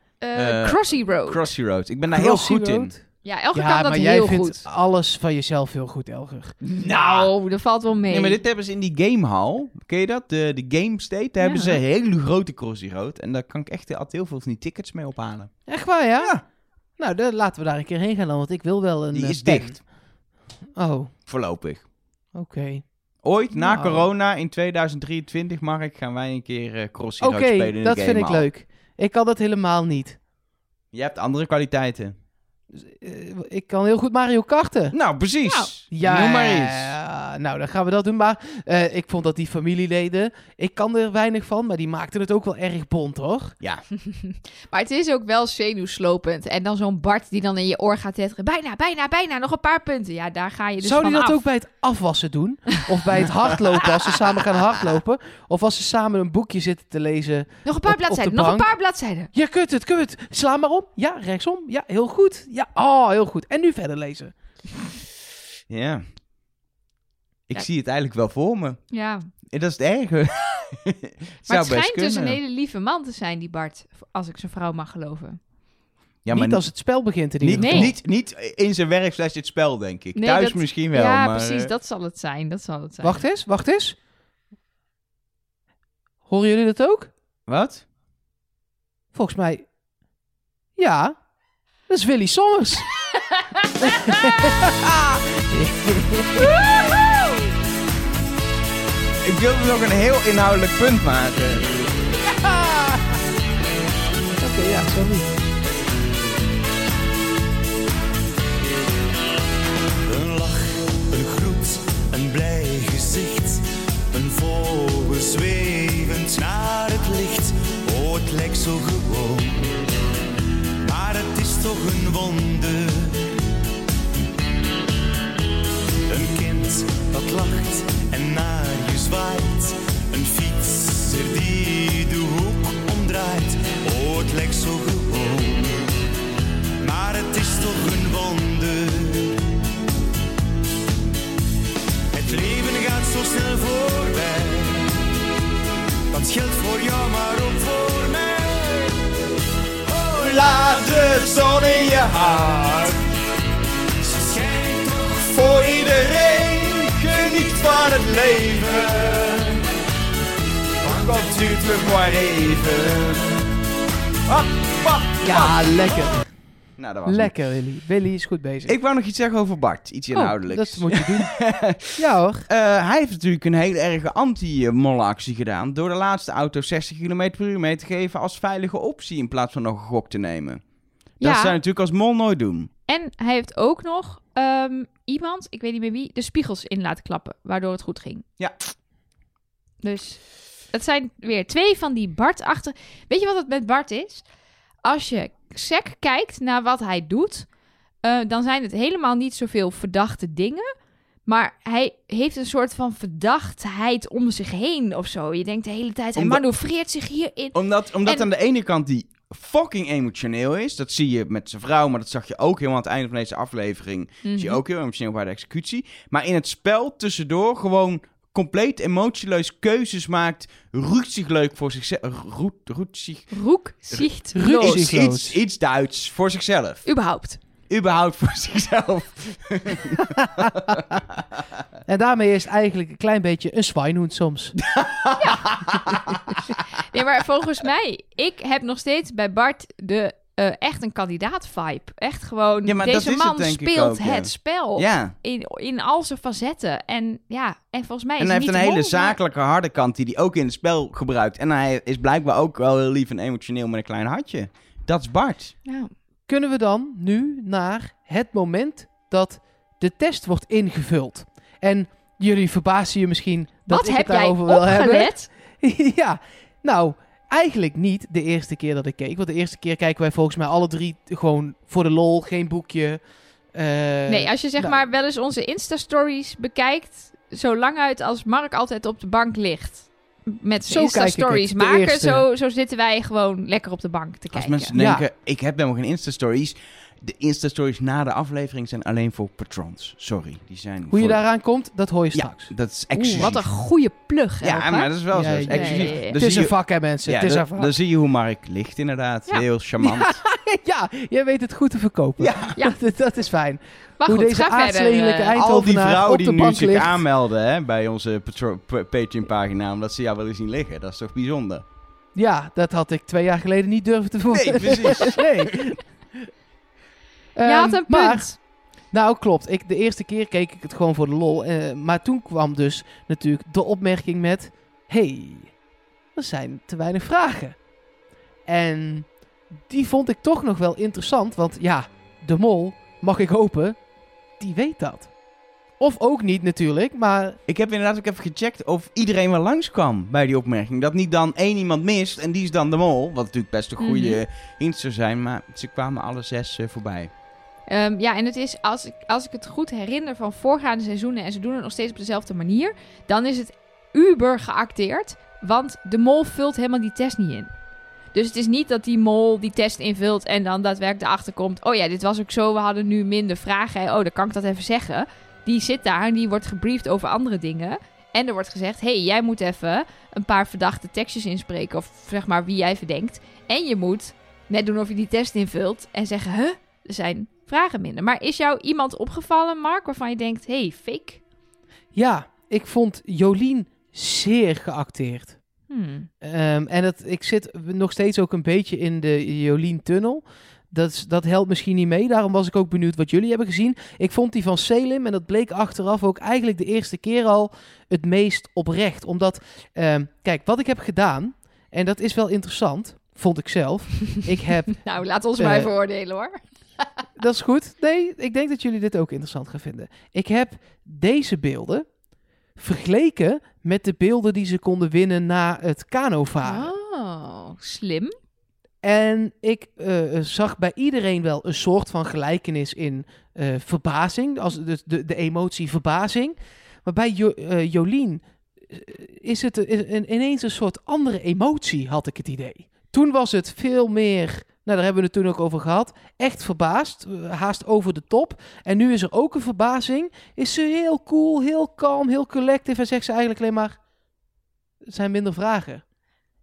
Crossy Road. Crossy Road. Ik ben daar heel goed in. Ja, Elger Ja, kan dat maar jij heel vindt goed. alles van jezelf heel goed, Elger. Nou, dat valt wel mee. Nee, maar dit hebben ze in die gamehall. Ken je dat? De, de Game State. Daar hebben ze een hele grote Crossy Road. En daar kan ik echt altijd heel veel van die tickets mee ophalen. Echt waar, ja? Ja. Nou, dan laten we daar een keer heen gaan dan, want ik wil wel een Die eh, is dicht. Oh, oké. Voorlopig. Ooit, na Nou. corona, in 2023, Mark, gaan wij een keer eh Crossy Oké, Road spelen in dat de vind ik leuk. Ik kan dat helemaal niet. Je hebt andere kwaliteiten. Eh, ik kan heel goed Mario karten. Nou, precies. Ja, Noem maar nou dan gaan we dat doen. Maar eh, ik vond dat die familieleden, ik kan er weinig van, maar die maakten het ook wel erg bont, hoor. Ja. Maar het is ook wel zenuwslopend. En dan zo'n Bart die dan in je oor gaat tetteren. Bijna, bijna, bijna. Nog een paar punten. Ja, daar ga je dus Zou van die dat af. ook bij het afwassen doen? Of bij het hardlopen, als ze samen gaan hardlopen? Of als ze samen een boekje zitten te lezen? Nog een paar op- op de bladzijden. Nog een paar bladzijden. Ja, kut het, kut het. Sla maar om. Ja, rechtsom. Ja, heel goed. Ja, oh, heel goed. En nu verder lezen. Ja. Ik Ja. zie het eigenlijk wel voor me. Ja. En dat is het erge. Maar het schijnt dus een hele lieve man te zijn, die Bart. Als ik zijn vrouw mag geloven. Ja, niet maar als het spel begint in ieder niet, geval. Niet, niet in zijn werk slash het spel, denk ik. Nee, Thuis dat- misschien wel, ja, maar... precies. eh, Dat zal het zijn. Dat zal het zijn. Wacht eens, wacht eens. Horen jullie dat ook? Wat? Volgens mij... Ja, dat is Willy Sommers. Ik wilde nog een heel inhoudelijk punt maken. Oké, ja, sorry. Een lach, een groet, een blij gezicht. Een vogel zwevend naar het licht. Oh, het lijkt zo gewoon. Maar het is toch een wonder. Een kind dat lacht zwaait. Een fietser die de hoek omdraait. Oh, het lijkt zo gewoon. Maar het is toch een wonder. Het leven gaat zo snel voorbij. Dat geldt voor jou, maar ook voor mij. Oh, laat de zon in je hart. Ze schijnt toch voor iedereen. Het leven. Dat duurt nog maar even. Ja, lekker. Nou, dat was hem. Lekker, Willy. Willy is goed bezig. Ik wou nog iets zeggen over Bart. Iets Oh, inhoudelijks. dat moet je doen. ja hoor. Eh, hij heeft natuurlijk een hele erge anti-mollenactie gedaan. Door de laatste auto 60 km per uur mee te geven als veilige optie. In plaats van nog een gok te nemen. Dat Ja. zou je natuurlijk als mol nooit doen. En hij heeft ook nog ehm, iemand, ik weet niet meer wie, de spiegels in laten klappen. Waardoor het goed ging. Ja. Dus het zijn weer twee van die Bart achter. Weet je wat het met Bart is? Als je sec kijkt naar wat hij doet, eh, dan zijn het helemaal niet zoveel verdachte dingen. Maar hij heeft een soort van verdachtheid om zich heen of zo. Je denkt de hele tijd, hij Omdat- manoeuvreert zich hierin. Omdat, omdat En- aan de ene kant die fucking emotioneel is. Dat zie je met zijn vrouw, maar dat zag je ook helemaal aan het einde van deze aflevering. Zie je Mhm. ook heel emotioneel bij de executie. Maar in het spel tussendoor gewoon compleet emotieloos keuzes maakt. Roetzig leuk voor zichzelf. Roet, roetzig. Roetzigloos. iets, iets Duits voor zichzelf. Überhaupt. Überhaupt voor zichzelf. En daarmee is het eigenlijk een klein beetje een zwijnhoend soms. Nee, maar volgens mij, ik heb nog steeds bij Bart de eh, echt een kandidaat-vibe. Echt gewoon, Ja, deze het man speelt ook, ja. het spel Ja. in, in al zijn facetten. En ja, en volgens mij is En hij heeft niet een hele maar- zakelijke harde kant die hij ook in het spel gebruikt. En hij is blijkbaar ook wel heel lief en emotioneel met een klein hartje. Dat is Bart. Ja. Kunnen we dan nu naar het moment dat de test wordt ingevuld? En jullie verbazen je misschien dat Wat ik heb het daarover wil hebben. ja, nou, eigenlijk niet de eerste keer dat ik keek. Want de eerste keer kijken wij volgens mij alle drie gewoon voor de lol, geen boekje. Eh, Nee, als je zeg nou, maar wel eens onze Insta-stories bekijkt, zo lang uit als Mark altijd op de bank ligt. Met Zo Insta-stories maken. Zo, zo zitten wij gewoon lekker op de bank te Als kijken. mensen Ja. denken, ik heb helemaal geen Insta-stories. De Insta-stories na de aflevering zijn alleen voor patrons. Sorry, die zijn Hoe je daaraan komt, dat hoor je Ja, straks. dat is Oeh, exclusief. wat een goede plug, Ja, maar dat is wel Ja, zo. exclusief. ja, ja, ja. Dan Het zie is een je- vak, hè, mensen. Ja, het is dan, een vak. dan zie je hoe Mark ligt inderdaad. Ja. Heel charmant. ja, jij weet het goed te verkopen. Ja. Ja. dat, dat is fijn. Maar Hoe goed, deze ga verder. aardslegelijke eh. eind- Al die vrouwen die nu zich ligt. aanmelden hè, bij onze Patreon-pagina, omdat ze jou willen zien liggen. Dat is toch bijzonder? Ja, dat had ik twee jaar geleden niet durven te voelen. Nee, precies. nee. Je had Ehm, een maar- punt. Nou, klopt. Ik, de eerste keer keek ik het gewoon voor de lol. eh, maar toen kwam dus natuurlijk de opmerking met... hey, er zijn te weinig vragen. En die vond ik toch nog wel interessant. Want ja, de mol, mag ik hopen, die weet dat. Of ook niet natuurlijk, maar Ik heb inderdaad ook even gecheckt of iedereen wel langskwam bij die opmerking. Dat niet dan één iemand mist en die is dan de mol. Wat natuurlijk best een goede Mhm. hint zou zijn, maar ze kwamen alle zes eh, voorbij. Ehm, ja, en het is, als ik, als ik het goed herinner van voorgaande seizoenen... en ze doen het nog steeds op dezelfde manier... dan is het uber geacteerd. Want de mol vult helemaal die test niet in. Dus het is niet dat die mol die test invult... en dan daadwerkelijk erachter komt... oh ja, dit was ook zo, we hadden nu minder vragen. Oh, dan kan ik dat even zeggen. Die zit daar en die wordt gebriefd over andere dingen... En er wordt gezegd, hey, jij moet even een paar verdachte tekstjes inspreken. Of zeg maar wie jij verdenkt. En je moet net doen of je die test invult. En zeggen, huh, er zijn vragen minder. Maar is jou iemand opgevallen, Mark, waarvan je denkt, hey, fake? ja, ik vond Jolien zeer geacteerd. Hmm. Ehm, en dat, ik zit nog steeds ook een beetje in de Jolien-tunnel. Dat, dat helpt misschien niet mee. Daarom was ik ook benieuwd wat jullie hebben gezien. Ik vond die van Selim, en dat bleek achteraf ook eigenlijk de eerste keer al het meest oprecht. Omdat, ehm, kijk, wat ik heb gedaan, en dat is wel interessant, vond ik zelf. ik heb, Nou, laat ons Eh, maar even oordelen, hoor. dat is goed. Nee, ik denk dat jullie dit ook interessant gaan vinden. Ik heb deze beelden vergeleken met de beelden die ze konden winnen na het kanovaren. Oh, slim. En ik eh, zag bij iedereen wel een soort van gelijkenis in eh, verbazing. Als de, de, de emotie verbazing. Maar bij jo eh, Jolien eh, is het een- een- ineens een soort andere emotie, had ik het idee. Toen was het veel meer, nou daar hebben we het toen ook over gehad, echt verbaasd, eh, haast over de top. En nu is er ook een verbazing. Is ze heel cool, heel kalm, heel collectief en zegt ze eigenlijk alleen maar, er zijn minder vragen.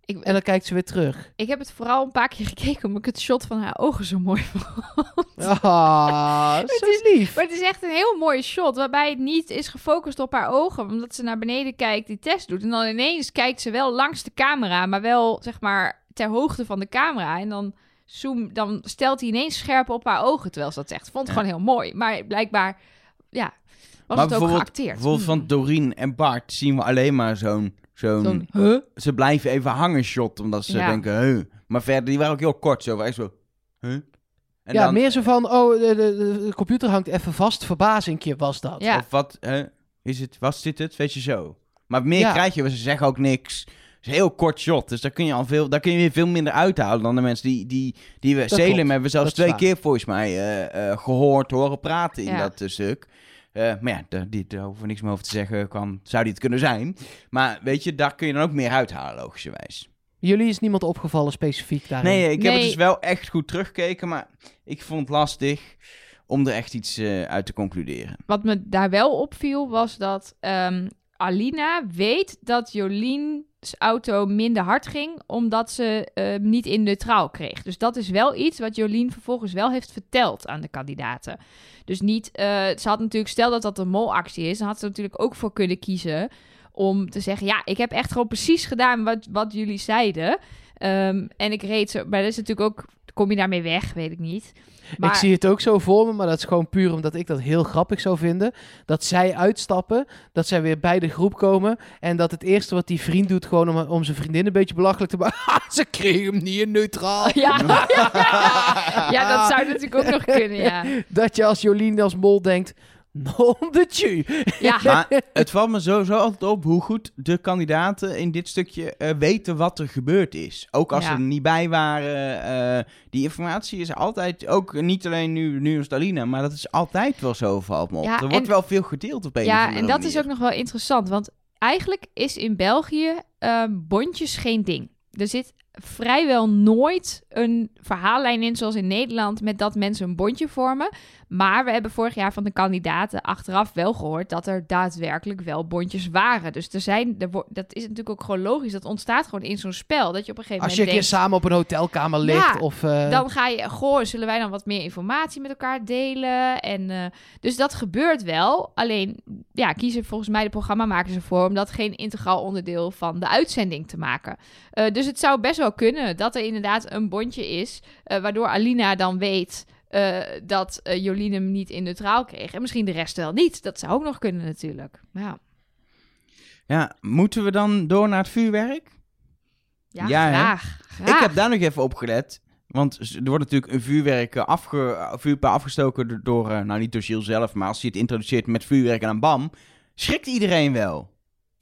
Ik, En dan kijkt ze weer terug. ik heb het vooral een paar keer gekeken omdat ik het shot van haar ogen zo mooi vond. Ah, zo lief. Maar het is echt een heel mooi shot waarbij het niet is gefocust op haar ogen. Omdat ze naar beneden kijkt, die test doet. En dan ineens kijkt ze wel langs de camera, maar wel zeg maar ter hoogte van de camera. En dan, zoom, dan stelt hij ineens scherp op haar ogen terwijl ze dat zegt. Vond het Ja. gewoon heel mooi. Maar blijkbaar, ja, was maar het ook geacteerd. bijvoorbeeld van Hmm. Doreen en Bart zien we alleen maar zo'n... zo'n Zo'n, huh? ze blijven even hangen shot, omdat ze Ja. denken, huh. Maar verder, die waren ook heel kort zo. Echt zo, huh. En ja, dan, meer zo van, oh, de, de, de computer hangt even vast, verbazingje was dat. Ja. Of wat, huh? is het, was dit het? Weet je zo. Maar meer Ja. krijg je, want ze zeggen ook niks. Het is een heel kort shot, dus daar kun je al veel, daar kun je veel minder uithalen dan de mensen die, die, die we... Dat Salem klopt, hebben we zelfs dat twee keer volgens mij eh, eh, gehoord, horen praten in Ja. dat eh, stuk. Eh, maar ja, daar, die, daar hoeven we niks meer over te zeggen. Kan, zou die het kunnen zijn. Maar weet je, daar kun je dan ook meer uithalen, logischerwijs. Jullie is niemand opgevallen specifiek daarin? Nee, ik heb het dus wel echt goed teruggekeken, maar ik vond het lastig om er echt iets eh, uit te concluderen. Wat me daar wel opviel was dat ehm, Alina weet dat Jolene's auto minder hard ging omdat ze hem niet in neutraal kreeg. Dus dat is wel iets wat Jolien vervolgens wel heeft verteld aan de kandidaten. Dus niet, eh, ze had natuurlijk, stel dat dat een molactie is, dan had ze natuurlijk ook voor kunnen kiezen om te zeggen, ja, ik heb echt gewoon precies gedaan wat, wat jullie zeiden. Ehm, en ik reed zo, maar dat is natuurlijk ook, kom je daarmee weg, weet ik niet. Maar, Ik zie het ook zo voor me, maar dat is gewoon puur omdat ik dat heel grappig zou vinden. Dat zij uitstappen, dat zij weer bij de groep komen. En dat het eerste wat die vriend doet, gewoon om, om zijn vriendin een beetje belachelijk te maken. "Ha, Ze kregen hem niet in neutraal. Ja. ja, dat zou natuurlijk ook nog kunnen, ja. Dat je als Jolien als mol denkt, Non de tju. Ja, Maar het valt me sowieso altijd op hoe goed de kandidaten in dit stukje eh, weten wat er gebeurd is. Ook als Ja. ze er niet bij waren. eh, die informatie is altijd, ook niet alleen nu, nu als Dalina, maar dat is altijd wel zo, valt me op. Ja, er wordt en- wel veel gedeeld op een ja en dat is ook nog wel interessant. Want eigenlijk is in België ehm, bondjes geen ding. Er zit vrijwel nooit een verhaallijn in, zoals in Nederland, met dat mensen een bondje vormen. Maar we hebben vorig jaar van de kandidaten achteraf wel gehoord dat er daadwerkelijk wel bondjes waren. Dus er zijn, er dat is natuurlijk ook gewoon logisch. Dat ontstaat gewoon in zo'n spel. Dat je op een gegeven Als je een moment keer samen op een hotelkamer ligt Ja, of... eh, dan ga je, goh, zullen wij dan wat meer informatie met elkaar delen? En, eh, dus dat gebeurt wel. Alleen, ja, kiezen volgens mij de programmamakers ervoor om dat geen integraal onderdeel van de uitzending te maken. Eh, dus het zou best wel kunnen dat er inderdaad een bondje is, eh, waardoor Alina dan weet eh, dat eh, Jolien hem niet in neutraal kreeg. En misschien de rest wel niet. Dat zou ook nog kunnen natuurlijk. Ja, Ja, moeten we dan door naar het vuurwerk? ja, graag, graag. Ik heb daar nog even op gelet. Want er wordt natuurlijk een vuurwerk afge, afgestoken door, nou niet door Gilles zelf, maar als hij het introduceert met vuurwerk en een bam, schrikt iedereen wel.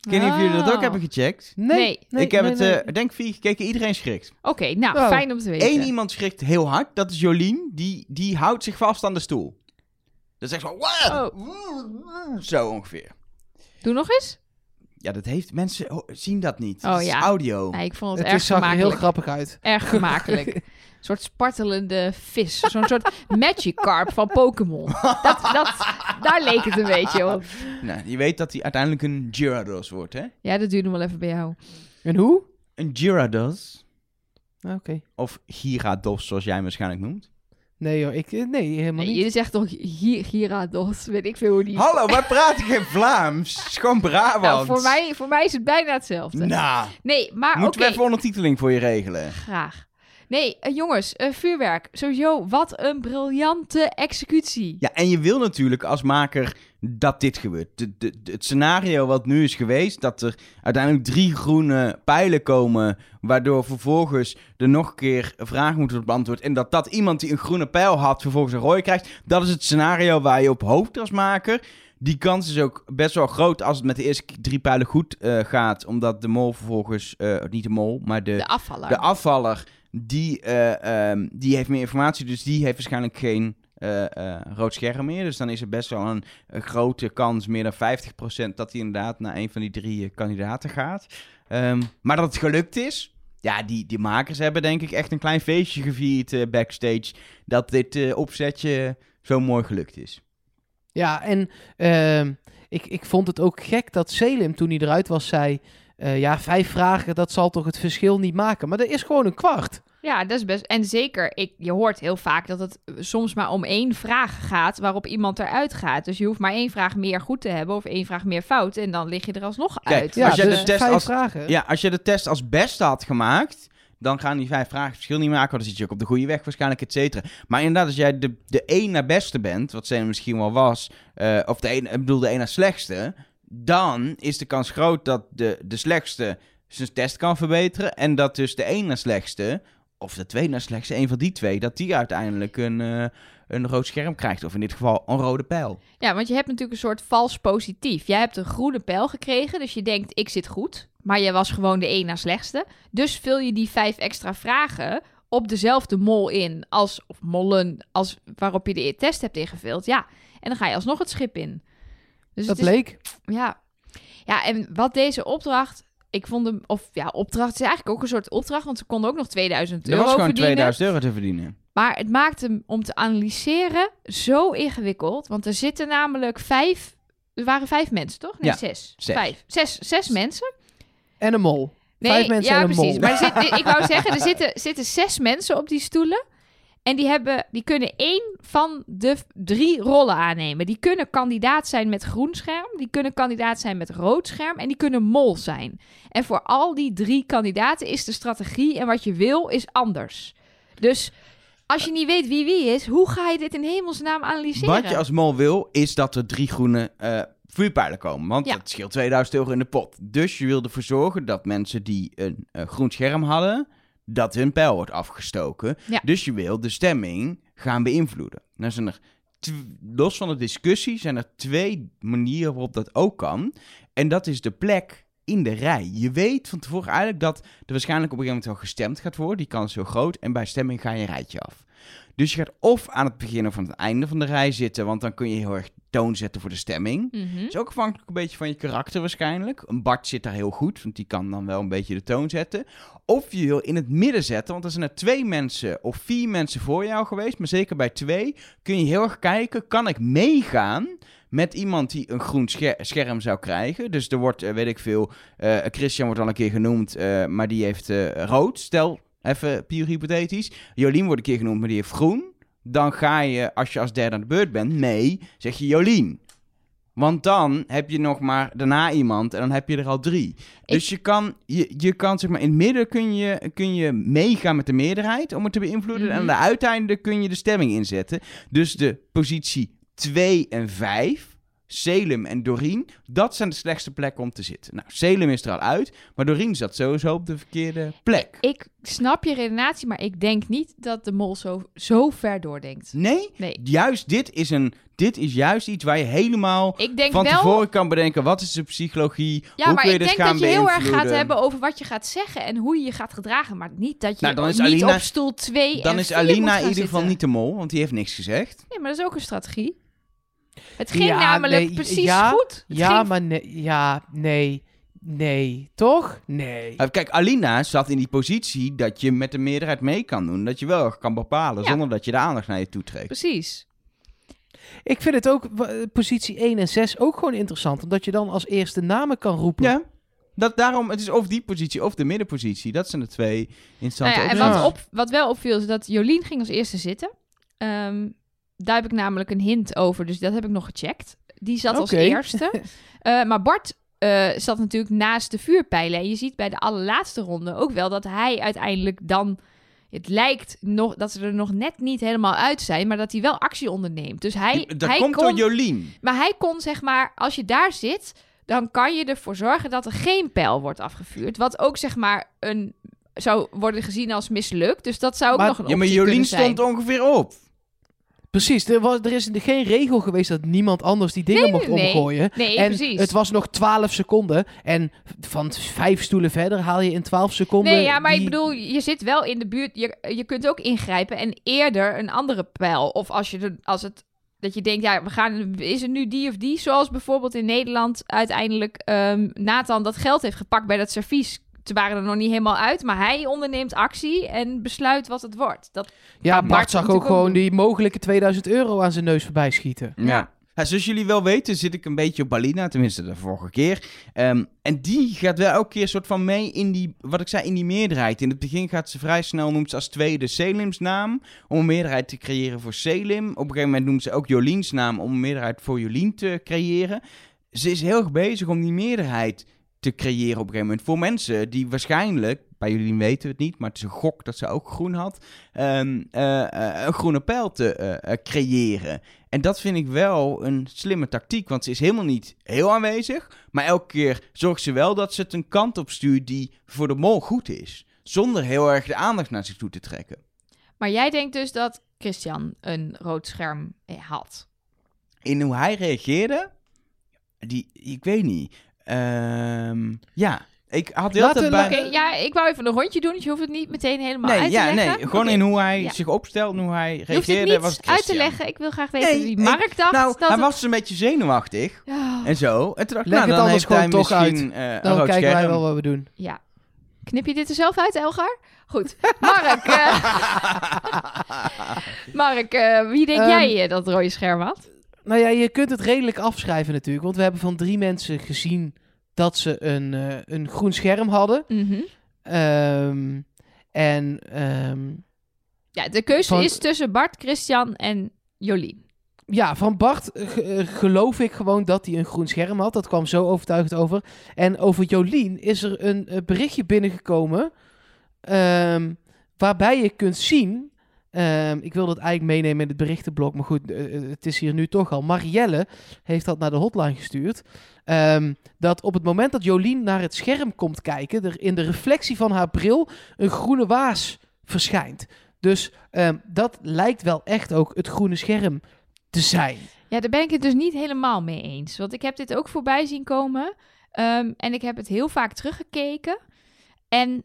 Ik weet niet of jullie dat ook Oh. hebben gecheckt. nee, Nee. ik heb nee, het, nee. eh, denk vier gekeken, iedereen schrikt. Oké, nou, Oh. fijn om te weten. Eén iemand schrikt heel hard, dat is Jolien. Die, die houdt zich vast aan de stoel. Dat is echt zo... Oh. Zo ongeveer. Doe nog eens. Ja, dat heeft... Mensen ho- zien dat niet. Oh, Het is ja. audio. Nee, ik vond het, Het erg is, zag er heel grappig uit. Erg vermakelijk. Een soort spartelende vis. Zo'n soort Magikarp van Pokémon. Dat, dat, daar leek het een beetje op. Nou, je weet dat hij uiteindelijk een Gyarados wordt, hè? Ja, dat duurde wel even bij jou. En hoe? Een Gyarados. Oké. Of Gyarados, zoals jij hem waarschijnlijk noemt. Nee joh, ik, eh, nee, helemaal Nee, niet. je zegt toch Gi- Gyarados? Weet ik veel hoe die... Hallo, wij praten geen Vlaams. Het is gewoon Brabant. Nou, voor mij, voor mij is het bijna hetzelfde. Nou, Nee, maar moeten we even ondertiteling voor je regelen? Graag. Nee, eh, jongens, eh, vuurwerk. Sowieso, wat een briljante executie. Ja, en je wil natuurlijk als maker dat dit gebeurt. De, de, de- het scenario wat nu is geweest, dat er uiteindelijk drie groene pijlen komen, waardoor vervolgens er nog een keer vragen moeten worden beantwoord. En dat dat iemand die een groene pijl had, vervolgens een rode krijgt. Dat is het scenario waar je op hoopt als maker. Die kans is ook best wel groot als het met de eerste drie pijlen goed eh, gaat, omdat de mol vervolgens, niet de mol, maar De afvaller. de afvaller, die, eh, ehm, die heeft meer informatie, dus die heeft waarschijnlijk geen eh, eh, rood scherm meer. Dus dan is er best wel een, grote kans, meer dan 50%, dat hij inderdaad naar een van die drie kandidaten gaat. Ehm, maar dat het gelukt is, ja, die, die makers hebben denk ik echt een klein feestje gevierd backstage, dat dit opzetje zo mooi gelukt is. Ja, en ehm, ik, ik vond het ook gek dat Selim toen hij eruit was zei... eh, ja, vijf vragen, dat zal toch het verschil niet maken. Maar er is gewoon een kwart. Ja, dat is best. En zeker, ik, je hoort heel vaak dat het soms maar om één vraag gaat waarop iemand eruit gaat. Dus je hoeft maar één vraag meer goed te hebben of één vraag meer fout. En dan lig je er alsnog Kijk, uit. Ja, Als jij dus de test vijf als- vragen. Ja, als je de test als beste had gemaakt, dan gaan die vijf vragen het verschil niet maken. Want dan zit je ook op de goede weg waarschijnlijk, et cetera. Maar inderdaad, als jij de, de één naar beste bent, wat zij misschien wel was, eh, of de een, ik bedoel de één naar slechtste, dan is de kans groot dat de, de slechtste zijn test kan verbeteren. En dat dus de één naar slechtste, of de twee naar slechtste, een van die twee, dat die uiteindelijk een, eh, een rood scherm krijgt. Of in dit geval een rode pijl. Ja, want je hebt natuurlijk een soort vals positief. Jij hebt een groene pijl gekregen, dus je denkt ik zit goed. Maar je was gewoon de één na slechtste. Dus vul je die vijf extra vragen op dezelfde mol in als, of mollen, als waarop je de test hebt ingevuld. Ja, en dan ga je alsnog het schip in. Dus dat het is, bleek. Ja. ja, en wat deze opdracht... Ik vond hem, of ja, opdracht is eigenlijk ook een soort opdracht, want ze konden ook nog 2000 Er euro was gewoon verdienen. 2000 euro te verdienen. Maar het maakt hem om te analyseren zo ingewikkeld. Want er zitten namelijk vijf. Er waren vijf mensen, toch? Nee, Ja, zes. zes. Vijf. Zes, zes mensen. En een mol. Nee, Vijf mensen ja, en een precies. mol. Maar er zit, ik wou zeggen, er zitten, zitten zes mensen op die stoelen. En die, hebben, die kunnen één van de drie rollen aannemen. Die kunnen kandidaat zijn met groen scherm. Die kunnen kandidaat zijn met rood scherm. En die kunnen mol zijn. En voor al die drie kandidaten is de strategie en wat je wil is anders. Dus als je niet weet wie wie is, hoe ga je dit in hemelsnaam analyseren? Wat je als mol wil, is dat er drie groene eh, vuurpijlen komen. Want Ja. dat scheelt 2000 euro in de pot. Dus je wil ervoor zorgen dat mensen die een eh, groen scherm hadden, dat hun pijl wordt afgestoken. Ja. Dus je wil de stemming gaan beïnvloeden. Dan zijn er los van de discussie zijn er twee manieren waarop dat ook kan. En dat is de plek in de rij. Je weet van tevoren eigenlijk dat er waarschijnlijk op een gegeven moment wel gestemd gaat worden. Die kans is heel groot. En bij stemming ga je een rijtje af. Dus je gaat of aan het begin of aan het einde van de rij zitten, want dan kun je heel erg toon zetten voor de stemming. Mhm. is ook afhankelijk een beetje van je karakter waarschijnlijk. Een Bart zit daar heel goed, want die kan dan wel een beetje de toon zetten. Of je wil in het midden zetten, want er zijn er twee mensen of vier mensen voor jou geweest. Maar zeker bij twee kun je heel erg kijken, kan ik meegaan met iemand die een groen scher- scherm zou krijgen. Dus er wordt, eh, weet ik veel, eh, Christian wordt al een keer genoemd, eh, maar die heeft rood. Stel, even puur hypothetisch. Jolien wordt een keer genoemd, maar die heeft groen. Dan ga je, als je als derde aan de beurt bent, mee, zeg je Jolien. Want dan heb je nog maar daarna iemand en dan heb je er al drie. Dus je kan, je, je kan zeg maar, in het midden kun je, kun je meegaan met de meerderheid om het te beïnvloeden. En aan Mhm. de uiteinde kun je de stemming inzetten. Dus de positie 2 en 5, Selim en Doreen, dat zijn de slechtste plekken om te zitten. Nou, Selim is er al uit, maar Doreen zat sowieso op de verkeerde plek. Ik snap je redenatie, maar ik denk niet dat de mol zo, zo ver doordenkt. Nee, Nee. juist dit is, een, dit is juist iets waar je helemaal Ik denk van wel... tevoren kan bedenken, wat is de psychologie, Ja, hoe maar kun je ik dit denk gaan dat je heel erg gaat hebben over wat je gaat zeggen en hoe je je gaat gedragen. Maar niet dat je Nou, dan is niet Alina- op stoel 2 Dan is 4 moet Alina in ieder geval niet de mol, want die heeft niks gezegd. Nee, maar dat is ook een strategie. Het ging Ja, namelijk nee, precies ja, goed. Het Ja, ging- maar nee, ja, nee, nee, toch? Nee. Uh, Kijk, Alina zat in die positie dat je met de meerderheid mee kan doen. Dat je wel kan bepalen, Ja. zonder dat je de aandacht naar je toe trekt. Precies. Ik vind het ook, positie 1 en 6 ook gewoon interessant. Omdat je dan als eerste namen kan roepen. Ja, dat, daarom, het is of die positie of de middenpositie. Dat zijn de twee Nou ja, en wat, op, wat wel opviel is dat Jolien ging als eerste zitten. Ehm, daar heb ik namelijk een hint over, dus dat heb ik nog gecheckt. Die zat als eerste. Eh, maar Bart eh, zat natuurlijk naast de vuurpijlen. En je ziet bij de allerlaatste ronde ook wel dat hij uiteindelijk dan... Het lijkt nog dat ze er nog net niet helemaal uit zijn, maar dat hij wel actie onderneemt. Dus hij, dat hij komt kon, door Jolien. Maar hij kon zeg maar, als je daar zit, dan kan je ervoor zorgen dat er geen pijl wordt afgevuurd. Wat ook zeg maar een zou worden gezien als mislukt. Dus dat zou ook Maar- nog een Ja, maar optie Jolien stond ongeveer op. Precies, er, was, er is geen regel geweest dat niemand anders die dingen Nee, mocht nee, omgooien. Nee, en precies. het was nog 12 seconden. En van vijf stoelen verder haal je in 12 seconden. Nee, ja, maar ik bedoel, je zit wel in de buurt. Je, je kunt ook ingrijpen en eerder een andere pijl. Of als je er, als het dat je denkt, ja, we gaan, is het nu die of die? Zoals bijvoorbeeld in Nederland uiteindelijk ehm, Nathan dat geld heeft gepakt bij dat servies. Ze waren er nog niet helemaal uit, maar hij onderneemt actie en besluit wat het wordt. Dat, Ja, Bart Bart zag ook gewoon doen. die mogelijke 2000 euro aan zijn neus voorbij schieten. Ja. Ja, zoals jullie wel weten zit ik een beetje op Alina, tenminste de vorige keer. Ehm, en die gaat wel elke keer soort van mee in die, wat ik zei, in die meerderheid. In het begin gaat ze vrij snel, noemt ze als tweede Selim's naam, om een meerderheid te creëren voor Selim. Op een gegeven moment noemt ze ook Joliens naam om een meerderheid voor Jolien te creëren. Ze is heel erg bezig om die meerderheid te creëren op een gegeven moment voor mensen die waarschijnlijk, bij jullie weten we het niet, maar het is een gok dat ze ook groen had, ehm, eh, eh, een groene pijl te eh, creëren. En dat vind ik wel een slimme tactiek, want ze is helemaal niet heel aanwezig. Maar elke keer zorgt ze wel dat ze het een kant op stuurt die voor de mol goed is. Zonder heel erg de aandacht naar zich toe te trekken. maar jij denkt dus dat Christian een rood scherm had. In hoe hij reageerde, die, ik weet niet. Ehm, ja, ik had heel bij... Oké, ja, ik wou even een rondje doen, dus je hoeft het niet meteen helemaal Nee, uit te ja, leggen. nee, gewoon in hoe hij Ja. zich opstelt, en hoe hij Je hoeft het reageerde, niet was het uit te leggen. Ik wil graag weten Nee, wie ik- Mark dacht Nou, dat hij het- was een beetje zenuwachtig Ja. en zo. En toen dacht ik, nou, het dan anders heeft hij gewoon toch misschien eh, Dan kijken wij wel wat we doen. Ja. Knip je dit er zelf uit, Elgar? Goed. Mark, eh, Mark eh, wie denk Ehm, jij dat het rode scherm had? Nou ja, je kunt het redelijk afschrijven natuurlijk. Want we hebben van drie mensen gezien dat ze een, eh, een groen scherm hadden. Mhm. Ehm, en ehm, Ja, de keuze Van- is tussen Bart, Christian en Jolien. ja, van Bart eh, eh, geloof ik gewoon dat hij een groen scherm had. Dat kwam zo overtuigend over. En over Jolien is er een berichtje binnengekomen. ehm, waarbij je kunt zien. Ehm, ik wil dat eigenlijk meenemen in het berichtenblok. Maar goed, eh, eh, het is hier nu toch al. Marielle heeft dat naar de hotline gestuurd. ehm, dat op het moment dat Jolien naar het scherm komt kijken. er in de reflectie van haar bril een groene waas verschijnt. Dus ehm, dat lijkt wel echt ook het groene scherm te zijn. Ja, daar ben ik het dus niet helemaal mee eens. Want ik heb dit ook voorbij zien komen. En ik heb het heel vaak teruggekeken. En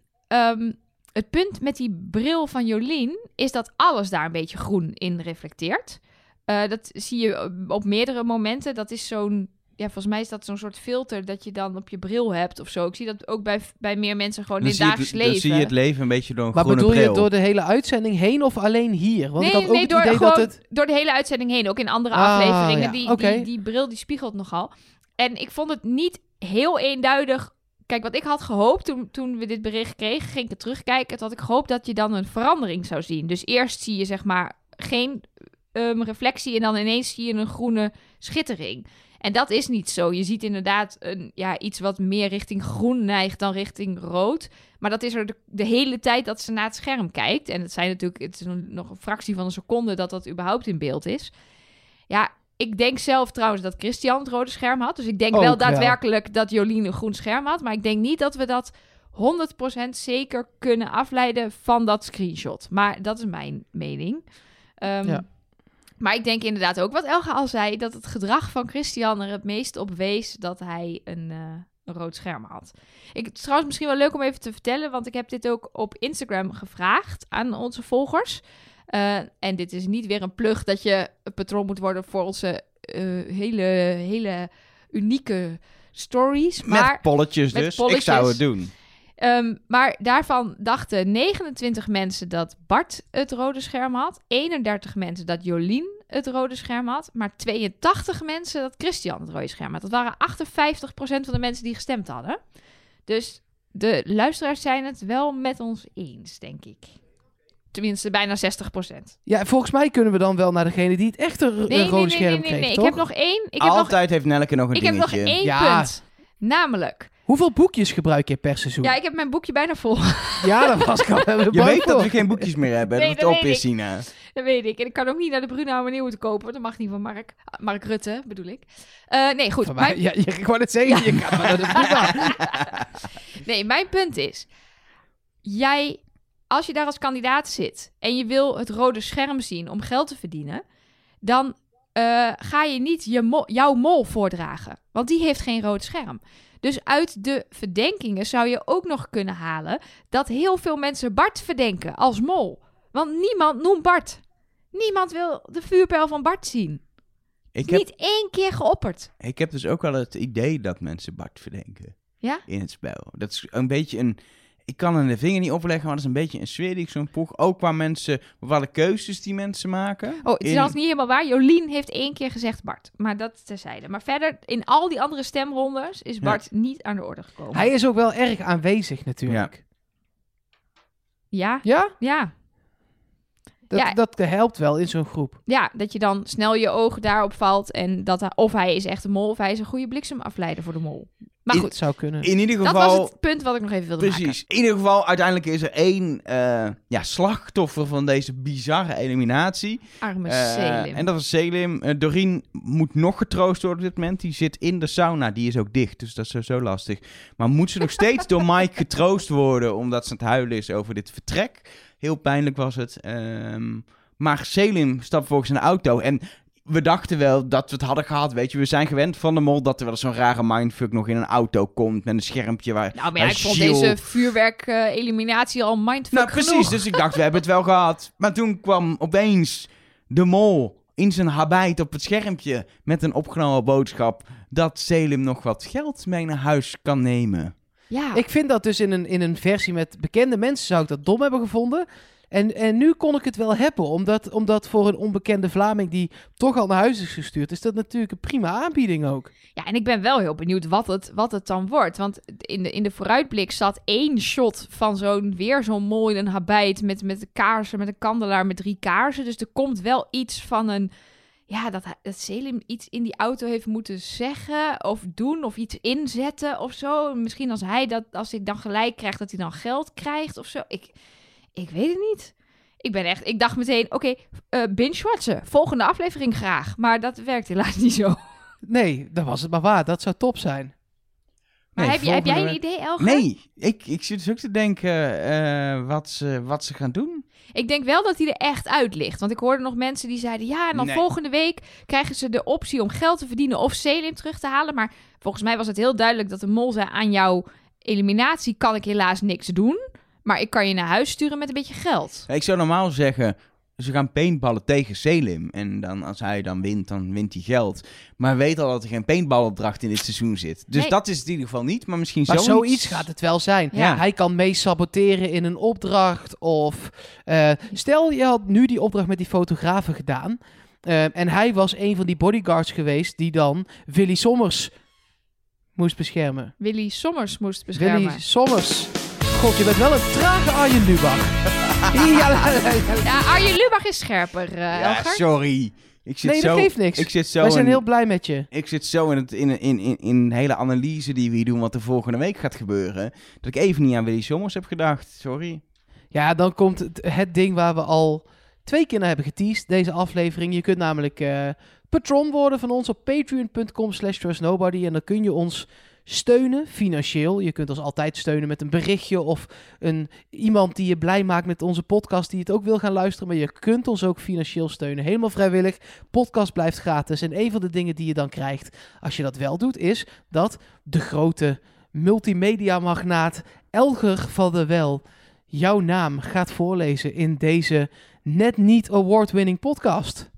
het punt met die bril van Jolien is dat alles daar een beetje groen in reflecteert. Eh, dat zie je op meerdere momenten. Dat is zo'n. Ja, volgens mij is dat zo'n soort filter dat je dan op je bril hebt of zo. Ik zie dat ook bij, bij meer mensen gewoon Dan in dagelijks het, dan leven. zie je het leven een beetje door een Maar groene bedoel je bril. door de hele uitzending heen of alleen hier? Want ik had ook het door, idee dat het... door de hele uitzending heen. Ook in andere Ah, afleveringen. ja, Die, oké. die, die bril die spiegelt nogal. En ik vond het niet heel eenduidig. Kijk, wat ik had gehoopt toen, toen we dit bericht kregen, ging ik het terugkijken. Toen had ik gehoopt dat je dan een verandering zou zien. Dus eerst zie je zeg maar geen ehm, reflectie en dan ineens zie je een groene schittering. En dat is niet zo. Je ziet inderdaad een, ja, iets wat meer richting groen neigt dan richting rood. Maar dat is er de, de hele tijd dat ze naar het scherm kijkt. En het zijn natuurlijk het is nog een fractie van een seconde dat dat überhaupt in beeld is. Ja, ik denk zelf trouwens dat Christian het rode scherm had. Dus ik denk Ook wel wel. daadwerkelijk dat Jolien een groen scherm had. Maar ik denk niet dat we dat 100% zeker kunnen afleiden van dat screenshot. Maar dat is mijn mening. Ehm, Ja. Maar ik denk inderdaad ook wat Elga al zei, dat het gedrag van Christian er het meest op wees dat hij een, eh, een rood scherm had. Ik, het is trouwens misschien wel leuk om even te vertellen, want ik heb dit ook op Instagram gevraagd aan onze volgers. Eh, en dit is niet weer een plug dat je een patroon moet worden voor onze eh, hele, hele unieke stories. Maar Met polletjes met dus. Ik zou het doen. Ehm, maar daarvan dachten 29 mensen dat Bart het rode scherm had. 31 mensen dat Jolien het rode scherm had. Maar 82 mensen dat Christian het rode scherm had. Dat waren 58% van de mensen die gestemd hadden. Dus de luisteraars zijn het wel met ons eens, denk ik. Tenminste, bijna 60%. Ja, volgens mij kunnen we dan wel naar degene die het echte Nee, nee, rode nee, scherm nee, nee, kreeg, nee. Ik toch? heb nog één. Ik heb nog, Altijd heeft Nelleke nog een ik heb nog dingetje. één Ja. punt. Namelijk, Hoeveel boekjes gebruik je per seizoen? ja, ik heb mijn boekje bijna vol. Ja, dat was ik al Je weet dat we geen boekjes meer hebben. Nee, dat dat het op is, ik. Sina. Dat weet ik. En ik kan ook niet naar de Bruna Nieuwe te kopen. want Dat mag niet van Mark. Mark Rutte, bedoel ik. Eh, nee, goed. Van mij- Mijn, ja, je, ik wou het zeggen, je gaat maar naar de Bruna. nee, mijn punt is... Jij, als je daar als kandidaat zit... en je wil het rode scherm zien om geld te verdienen... dan eh, ga je niet je mo- jouw mol voordragen. Want die heeft geen rood scherm. Dus uit de verdenkingen zou je ook nog kunnen halen... dat heel veel mensen Bart verdenken als mol. Want niemand noemt Bart. Niemand wil de vuurpijl van Bart zien. Ik heb, Niet één keer geopperd. ik heb dus ook wel het idee dat mensen Bart verdenken. Ja? In het spel. Dat is een beetje een... Ik kan er de vinger niet opleggen, maar dat is een beetje een sfeer die ik zo'n poeg. Ook qua mensen, bepaalde keuzes die mensen maken. Oh, het is In- zelfs niet helemaal waar. Jolien heeft één keer gezegd Bart. Maar dat terzijde. Maar verder, in al die andere stemrondes is Bart niet aan de orde gekomen. Hij is ook wel erg aanwezig natuurlijk. Ja, Ja? ja. Dat, Ja. dat helpt wel in zo'n groep. Ja, dat je dan snel je ogen daarop valt. En dat hij, of hij is echt een mol, of hij is een goede bliksemafleider voor de mol. Maar Dat goed, zou kunnen. In ieder dat geval... was het punt wat ik nog even wilde Precies. In ieder geval, uiteindelijk is er één eh, ja, slachtoffer van deze bizarre eliminatie. maken. Arme Eh, Selim. en dat is Selim. Eh, Doreen moet nog getroost worden op dit moment. Die zit in de sauna. Die is ook dicht, dus dat is sowieso lastig. Maar moet ze nog steeds door Mike getroost worden... omdat ze aan het huilen is over dit vertrek. Heel pijnlijk was het. Ehm, maar Selim stapt volgens de auto en... We dachten wel dat we het hadden gehad, weet je. We zijn gewend van de mol dat er wel eens zo'n rare mindfuck nog in een auto komt met een schermpje waar... nou, maar ja, ik vond deze vuurwerk-eliminatie al mindfuck nou, precies. Dus ik dacht, we hebben het wel gehad. Maar toen kwam opeens de mol in zijn habijt op het schermpje met een opgenomen boodschap dat Selim nog wat geld mee naar huis kan nemen. Ja, Ik vind dat dus in een, in een versie met bekende mensen zou ik dat dom hebben gevonden. En, en nu kon ik het wel hebben, omdat, omdat voor een onbekende Vlaming die toch al naar huis is gestuurd, is dat natuurlijk een prima aanbieding ook. Ja, en ik ben wel heel benieuwd wat het, wat het dan wordt. Want in de, in de vooruitblik zat één shot van zo'n weer zo'n mooi een habijt met, met de kaarsen, met een kandelaar met drie kaarsen. Dus er komt wel iets van een. Ja, dat, dat Selim iets in die auto heeft moeten zeggen of doen of iets inzetten of zo. Misschien als hij dat, als hij dan gelijk krijgt, dat hij dan geld krijgt of zo. Ik, ik weet het niet. Ik ben echt, ik dacht meteen, oké, eh binge-watchen. Volgende aflevering graag. Maar dat werkt helaas niet zo. Nee, dat was het maar waar. Dat zou top zijn. Maar Nee, heb, je, heb jij een idee, Elge? Nee, ik, ik zit dus ook te denken eh, wat, ze, wat ze gaan doen. Ik denk wel dat hij er echt uit ligt. Want ik hoorde nog mensen die zeiden... ja, en dan Nee. volgende week krijgen ze de optie om geld te verdienen... of Selim terug te halen. Maar volgens mij was het heel duidelijk dat de mol zei... aan jouw eliminatie kan ik helaas niks doen... maar ik kan je naar huis sturen met een beetje geld. Ik zou normaal zeggen, ze gaan paintballen tegen Selim. En dan, als hij dan wint, dan wint hij geld. Maar weet al dat er geen paintballopdracht in dit seizoen zit. Dus Nee. dat is het in ieder geval niet. Maar misschien Maar zoiets. zoiets gaat het wel zijn. Ja. Hij kan mee saboteren in een opdracht. Of eh, stel je had nu die opdracht met die fotografen gedaan. eh, en hij was een van die bodyguards geweest die dan Willy Sommers moest beschermen. Willy Sommers moest beschermen. Willy Sommers. God, je bent wel een trage Arjen Lubach. ja, Arjen Lubach is scherper, eh Ja, Elger. sorry. Ik zit Nee, zo, dat geeft niks. Ik zit zo Wij zijn in, heel blij met je. ik zit zo in, het, in, in, in, in de hele analyse die we hier doen, wat er volgende week gaat gebeuren, dat ik even niet aan Willy Sommers heb gedacht. Sorry. Ja, dan komt het, het ding waar we al twee keer naar hebben geteased, deze aflevering. Je kunt namelijk eh, patron worden van ons op patreon.com slash trustnobody. En dan kun je ons steunen, financieel. Je kunt ons altijd steunen met een berichtje of een, iemand die je blij maakt met onze podcast, die het ook wil gaan luisteren. Maar je kunt ons ook financieel steunen, helemaal vrijwillig. Podcast blijft gratis. En een van de dingen die je dan krijgt, als je dat wel doet, is dat de grote multimedia-magnaat Elger van der Wel jouw naam gaat voorlezen in deze net niet award-winning podcast.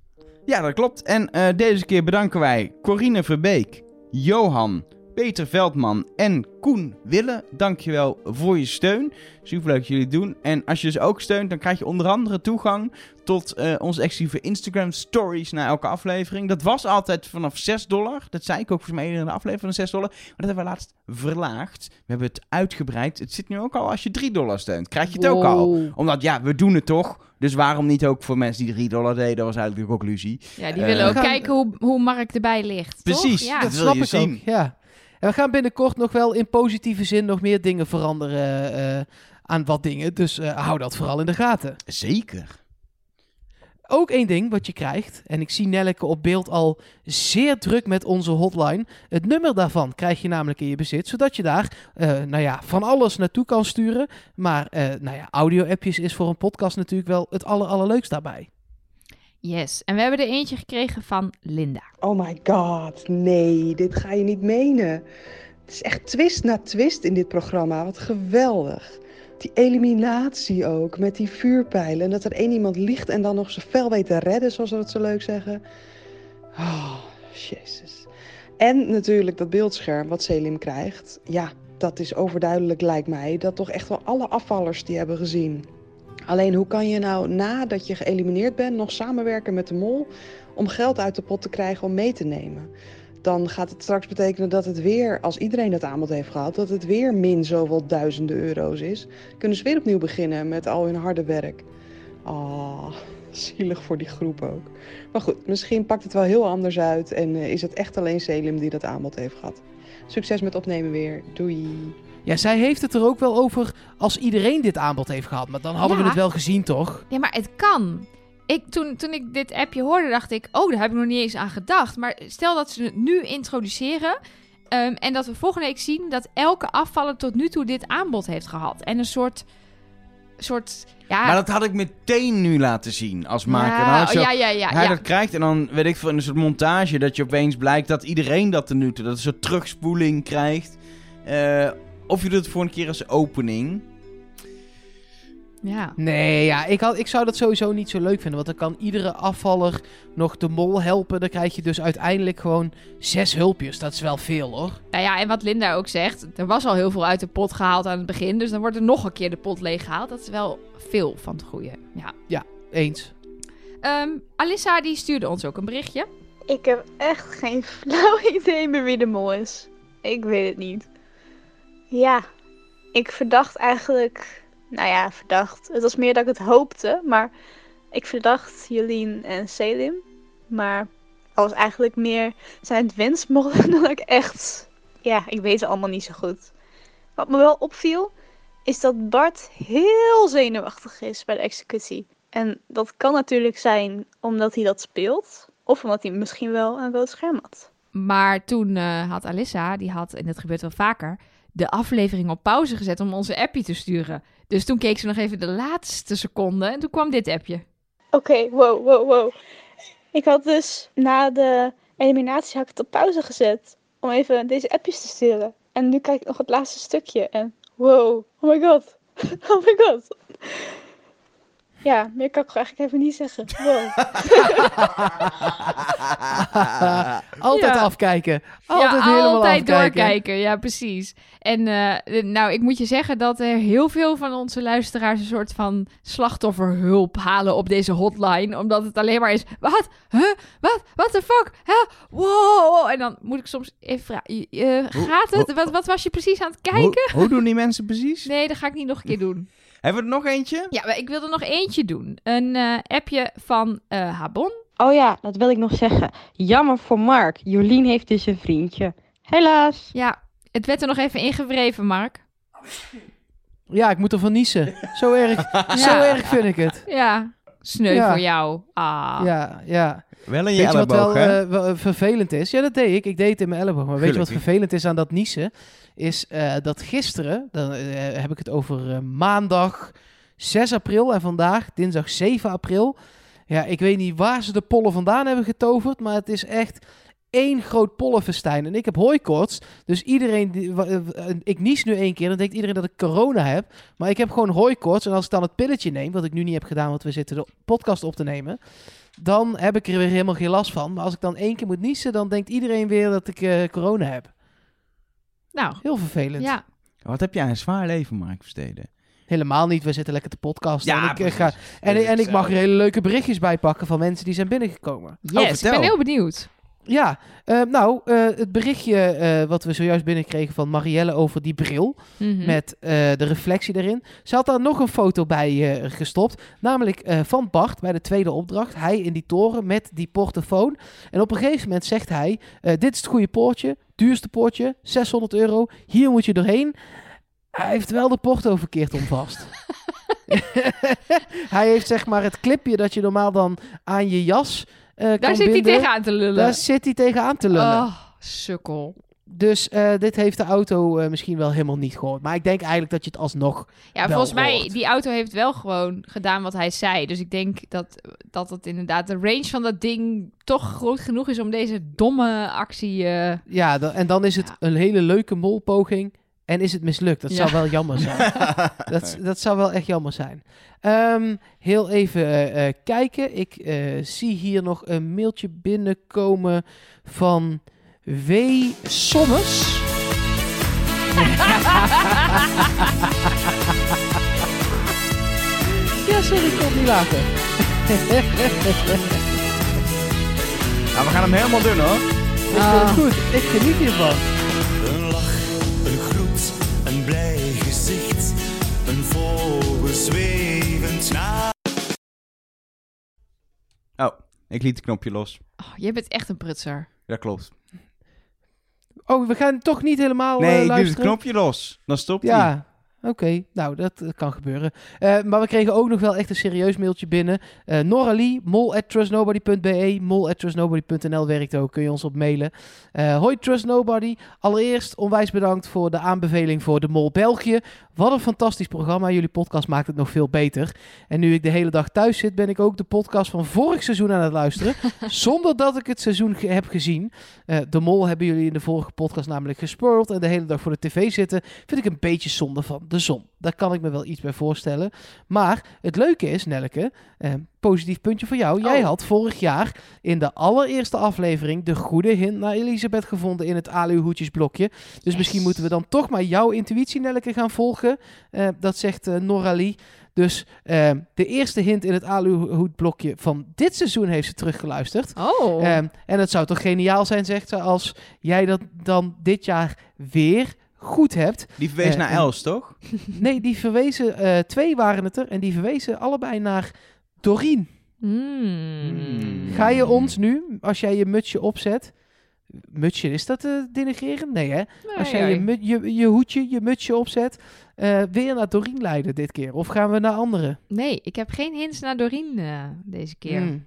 Ja, dat klopt. En eh, deze keer bedanken wij Corine Verbeek, Johan, Peter Veldman en Koen Wille. Dankjewel voor je steun. Superleuk dat jullie het doen. En als je dus ook steunt, dan krijg je onder andere toegang tot eh, onze exclusieve Instagram stories na elke aflevering. Dat was altijd vanaf 6 dollar. Dat zei ik ook voor mij eerder in de aflevering van 6 dollar. Maar dat hebben we laatst verlaagd. We hebben het uitgebreid. Het zit nu ook al als je 3 dollar steunt. Krijg je het ook al. Omdat ja, we doen het toch. Dus waarom niet ook voor mensen die 3 dollar deden? Dat was eigenlijk de conclusie. Ja, die Eh, willen ook we gaan- kijken hoe, hoe Mark erbij ligt. toch? Precies, Ja. dat wil snap je ik zien. ook. Ja. En we gaan binnenkort nog wel in positieve zin nog meer dingen veranderen eh, aan wat dingen. Dus eh, hou dat vooral in de gaten. Zeker. Ook één ding wat je krijgt, en ik zie Nelleke op beeld al zeer druk met onze hotline. Het nummer daarvan krijg je namelijk in je bezit, zodat je daar, eh, nou ja, van alles naartoe kan sturen. Maar, nou ja, audio-appjes is voor een podcast natuurlijk wel het aller, allerleukst daarbij. Yes, en we hebben er eentje gekregen van Linda. Oh my god, nee, dit ga je niet menen. Het is echt twist na twist in dit programma. Wat geweldig. Die eliminatie ook, met die vuurpijlen. En dat er één iemand liegt en dan nog zijn vel weet te redden, zoals we dat zo leuk zeggen. Oh, jezus. En natuurlijk dat beeldscherm wat Selim krijgt. Ja, dat is overduidelijk lijkt mij. Dat toch echt wel alle afvallers die hebben gezien. Alleen hoe kan je nou nadat je geëlimineerd bent nog samenwerken met de mol om geld uit de pot te krijgen om mee te nemen? Dan gaat het straks betekenen dat het weer, als iedereen dat aanbod heeft gehad, dat het weer min zoveel duizenden euro's is. Kunnen ze weer opnieuw beginnen met al hun harde werk. Ah, zielig voor die groep ook. Maar goed, misschien pakt het wel heel anders uit en eh, is het echt alleen Selim die dat aanbod heeft gehad. Succes met opnemen weer. Doei. Ja, zij heeft het er ook wel over als iedereen dit aanbod heeft gehad. Maar dan hadden we het wel gezien, toch? Ja, maar het kan. Ik, toen, toen ik dit appje hoorde, dacht ik... Oh, daar heb ik nog niet eens aan gedacht. Maar stel dat ze het nu introduceren... ehm, en dat we volgende week zien dat elke afvaller tot nu toe dit aanbod heeft gehad. En een soort... soort ja, Maar dat had ik meteen nu laten zien als maker. Dan ja, had oh, ja, ja, ja. hij ja. dat krijgt en dan weet ik veel in een soort montage dat je opeens blijkt dat iedereen dat er nu toe, dat een soort terugspoeling krijgt. Eh, of je doet het voor een keer als opening. ja. Nee, ja, ik, had, ik zou dat sowieso niet zo leuk vinden. Want dan kan iedere afvaller nog de mol helpen. Dan krijg je dus uiteindelijk gewoon zes hulpjes. Dat is wel veel, hoor. Nou ja, en wat Linda ook zegt, er was al heel veel uit de pot gehaald aan het begin. Dus dan wordt er nog een keer de pot leeggehaald. Dat is wel veel van het goede. Ja. Eens. Ehm, Alissa die stuurde ons ook een berichtje. Ik heb echt geen flauw idee meer wie de mol is. Ik weet het niet. Ja, ik verdacht eigenlijk. Nou ja, verdacht. Het was meer dat ik het hoopte, maar ik verdacht Jolien en Selim. Maar dat was eigenlijk meer zijn het wensmollen dan ik echt. Ja, ik weet het allemaal niet zo goed. Wat me wel opviel, is dat Bart heel zenuwachtig is bij de executie. En dat kan natuurlijk zijn omdat hij dat speelt. Of omdat hij misschien wel een rood scherm had. Maar toen eh, had Alissa, die had, en dat gebeurt wel vaker, de aflevering op pauze gezet om onze appje te sturen. Dus toen keek ze nog even de laatste seconde en toen kwam dit appje. Oké, wow, wow, wow. Ik had dus na de eliminatie had het op pauze gezet om even deze appjes te sturen. En nu kijk ik nog het laatste stukje en wow, oh my god, oh my god. Ja, meer kan ik gewoon eigenlijk even niet zeggen. Wow. altijd Ja. afkijken. Altijd ja, helemaal altijd afkijken. doorkijken. Ja, precies. En eh, nou, ik moet je zeggen dat er heel veel van onze luisteraars een soort van slachtofferhulp halen op deze hotline. Omdat het alleen maar is, wat? Huh? Wat? What the fuck? Huh? Wow. En dan moet ik soms even vragen, eh, gaat het? Wat, wat was je precies aan het kijken? Hoe, hoe doen die mensen precies? Nee, dat ga ik niet nog een keer doen. Hebben we er nog eentje? Ja, maar ik wil er nog eentje doen. Een eh, appje van eh Habon. Oh ja, dat wil ik nog zeggen. Jammer voor Mark. Jolien heeft dus een vriendje. Helaas. Ja, het werd er nog even ingewreven, Mark. Ja, ik moet ervan niezen. Zo erg, zo erg vind ik het. Ja, sneu Ja. voor jou. Ah. Ja, ja. Wel in je Weet je wat elleboog, wel eh, wel vervelend is? Ja, dat deed ik. Ik deed het in mijn elleboog. Maar weet je wat vervelend is aan dat niezen? Is eh, dat gisteren, dan eh, heb ik het over eh, maandag 6 april en vandaag dinsdag 7 april. Ja, ik weet niet waar ze de pollen vandaan hebben getoverd, maar het is echt één groot pollenfestijn. En ik heb hooikoorts, dus iedereen, die, ik nies nu één keer, dan denkt iedereen dat ik corona heb. Maar ik heb gewoon hooikoorts en als ik dan het pilletje neem, wat ik nu niet heb gedaan, want we zitten de podcast op te nemen, dan heb ik er weer helemaal geen last van. Maar als ik dan één keer moet niezen, dan denkt iedereen weer dat ik corona heb. Nou, Heel vervelend. ja. Wat heb jij een zwaar leven, Mark Versteden? Helemaal niet. We zitten lekker te podcasten. Ja, en, ik, eh, precies. ga, en, en ik mag er hele leuke berichtjes bij pakken van mensen die zijn binnengekomen. Yes, ik vertel. ben heel benieuwd. Ja, eh, nou, eh, het berichtje eh, wat we zojuist binnenkregen van Marielle over die bril. Mhm. Met de reflectie erin. Ze had daar nog een foto bij gestopt. Namelijk van Bart bij de tweede opdracht. Hij in die toren met die portofoon. En op een gegeven moment zegt hij: Dit is het goede poortje. Duurste poortje. 600 euro. Hier moet je doorheen. Hij heeft wel de porto verkeerd om vast. hij heeft zeg maar het clipje dat je normaal dan aan je jas Daar zit hij binden. tegenaan te lullen. Daar zit hij tegenaan te lullen. Oh, sukkel. Dus eh, dit heeft de auto eh, misschien wel helemaal niet gehoord. Maar ik denk eigenlijk dat je het alsnog... Ja, volgens mij, hoort. die auto heeft wel gewoon gedaan wat hij zei. Dus ik denk dat, dat het inderdaad de range van dat ding toch groot genoeg is om deze domme actie... eh, Ja, dan- en dan is het Ja. een hele leuke molpoging. En is het mislukt. Dat Ja. zou wel jammer zijn. dat, dat zou wel echt jammer zijn. Ehm, heel even eh, eh, kijken. Ik eh, zie hier nog een mailtje binnenkomen van W. Sommes. ja, sorry, ik kon niet lachen. Nou, we gaan hem helemaal doen, hoor. Ik vind het goed. Ik geniet hiervan. Een blij gezicht. Een vogel zwevend naar. Oh, ik liet het knopje los. Oh, jij bent echt een prutser. Dat klopt. Oh, we gaan toch niet helemaal Nee, eh, ik doe het knopje los. Dan stopt hij. Ja, oké. Nou, dat, dat kan gebeuren. Eh, maar we kregen ook nog wel echt een serieus mailtje binnen. Eh Nora Lee, mol at trustnobody.be, mol at trustnobody.nl werkt ook. Kun je ons op mailen. Eh, hoi Trust Nobody. Allereerst onwijs bedankt voor de aanbeveling voor de Mol België. Wat een fantastisch programma. Jullie podcast maakt het nog veel beter. En nu ik de hele dag thuis zit, ben ik ook de podcast van vorig seizoen aan het luisteren. zonder dat ik het seizoen ge- heb gezien. Eh, de Mol hebben jullie in de vorige podcast namelijk gespoord. En de hele dag voor de tv zitten. Vind ik een beetje zonde van de zon. Daar kan ik me wel iets bij voorstellen. Maar het leuke is, Nelke, eh, positief puntje voor jou. Jij Oh. had vorig jaar in de allereerste aflevering de goede hint naar Elisabeth gevonden in het aluhoedjesblokje. Dus misschien moeten we dan toch maar jouw intuïtie, Nelke, gaan volgen. Eh, dat zegt eh Nora Lee. Dus eh, de eerste hint in het aluhoedblokje van dit seizoen heeft ze teruggeluisterd. Oh. Ehm, en het zou toch geniaal zijn, zegt ze, als jij dat dan dit jaar weer goed hebt. Die verwees Eh, naar Els, toch? Nee, die verwezen, eh, twee waren het er, en die verwezen allebei naar Doreen. Hmm. Ga je ons nu, als jij je mutsje opzet... Mutsje, is dat eh denigrerend? Nee, hè? Als jij je, je, je hoedje, je mutsje opzet, eh, weer naar Doreen leiden dit keer? Of gaan we naar anderen? Nee, ik heb geen hints naar Doreen eh, deze keer. Hmm.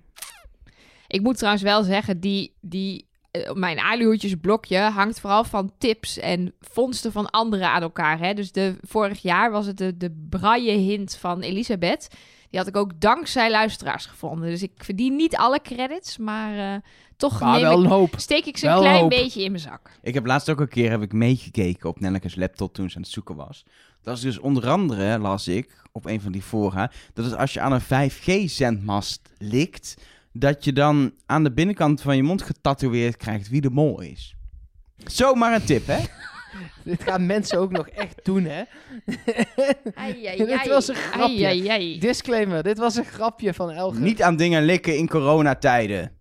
Ik moet trouwens wel zeggen, die, die mijn aluhoedjesblokje hangt vooral van tips en vondsten van anderen aan elkaar. Hè? Dus de, vorig jaar was het de, de braille hint van Elisabeth. Die had ik ook dankzij luisteraars gevonden. Dus ik verdien niet alle credits, maar eh, toch Maar neem wel ik, een hoop. steek ik ze wel een klein hoop. beetje in mijn zak. Ik heb laatst ook een keer heb ik meegekeken op Nelleke's laptop toen ze aan het zoeken was. Dat is dus onder andere, las ik, op een van die fora, dat is als je aan een 5G-zendmast likt, dat je dan aan de binnenkant van je mond getatoeëerd krijgt wie de mol is. Zomaar een tip, hè? Dit gaan mensen ook nog echt doen, hè? Ai, ai, Dit was een grapje. Ai, ai, ai. Disclaimer, dit was een grapje van Elge. Niet aan dingen likken in coronatijden.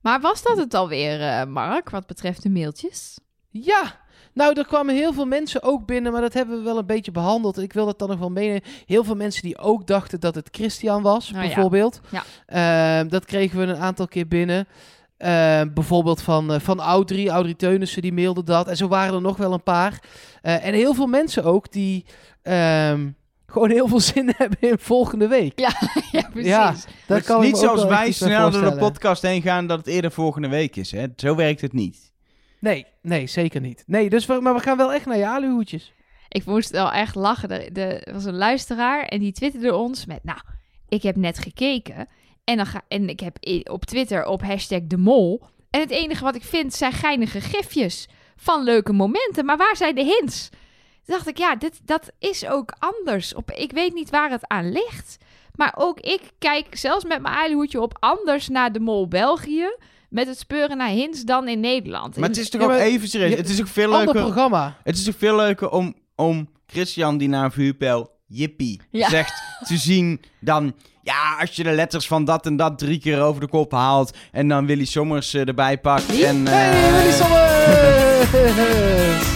Maar was dat het alweer, eh Mark, wat betreft de mailtjes? Ja, nou, er kwamen heel veel mensen ook binnen, maar dat hebben we wel een beetje behandeld. Ik wil dat dan nog wel meenemen. Heel veel mensen die ook dachten dat het Christian was, Nou bijvoorbeeld. Ja. Ehm, dat kregen we een aantal keer binnen. Ehm, bijvoorbeeld van, eh, van Audrey, Audrey Teunissen, die mailde dat. En zo waren er nog wel een paar. Eh, en heel veel mensen ook die ehm, gewoon heel veel zin hebben in volgende week. ja, precies. Ja. Is kan niet zoals wij snel door de podcast heen gaan dat het eerder volgende week is, hè? Zo werkt het niet. Nee, nee, zeker niet. Nee, dus we, maar we gaan wel echt naar je aluhoedjes. Ik moest wel echt lachen. Er, was een luisteraar en die twitterde ons met... Nou, ik heb net gekeken en, dan ga, en ik heb op Twitter op hashtag de mol... En het enige wat ik vind zijn geinige gifjes van leuke momenten. Maar waar zijn de hints? Dacht ik, ja, dit, dat is ook anders. Op, ik weet niet waar het aan ligt. Maar ook ik kijk zelfs met mijn aluhoedje op anders naar de mol België... met het speuren naar hints dan in Nederland. Maar het is toch Ja, ook even serieus. je- Het is ook veel Ander leuker. programma. Het is ook veel leuker om, om Christian die na een vuurpijl jippie Ja. zegt te zien dan... Ja, als je de letters van dat en dat drie keer over de kop haalt en dan Willy Sommers eh, erbij pakt en... eh, Hey, Willy Sommers!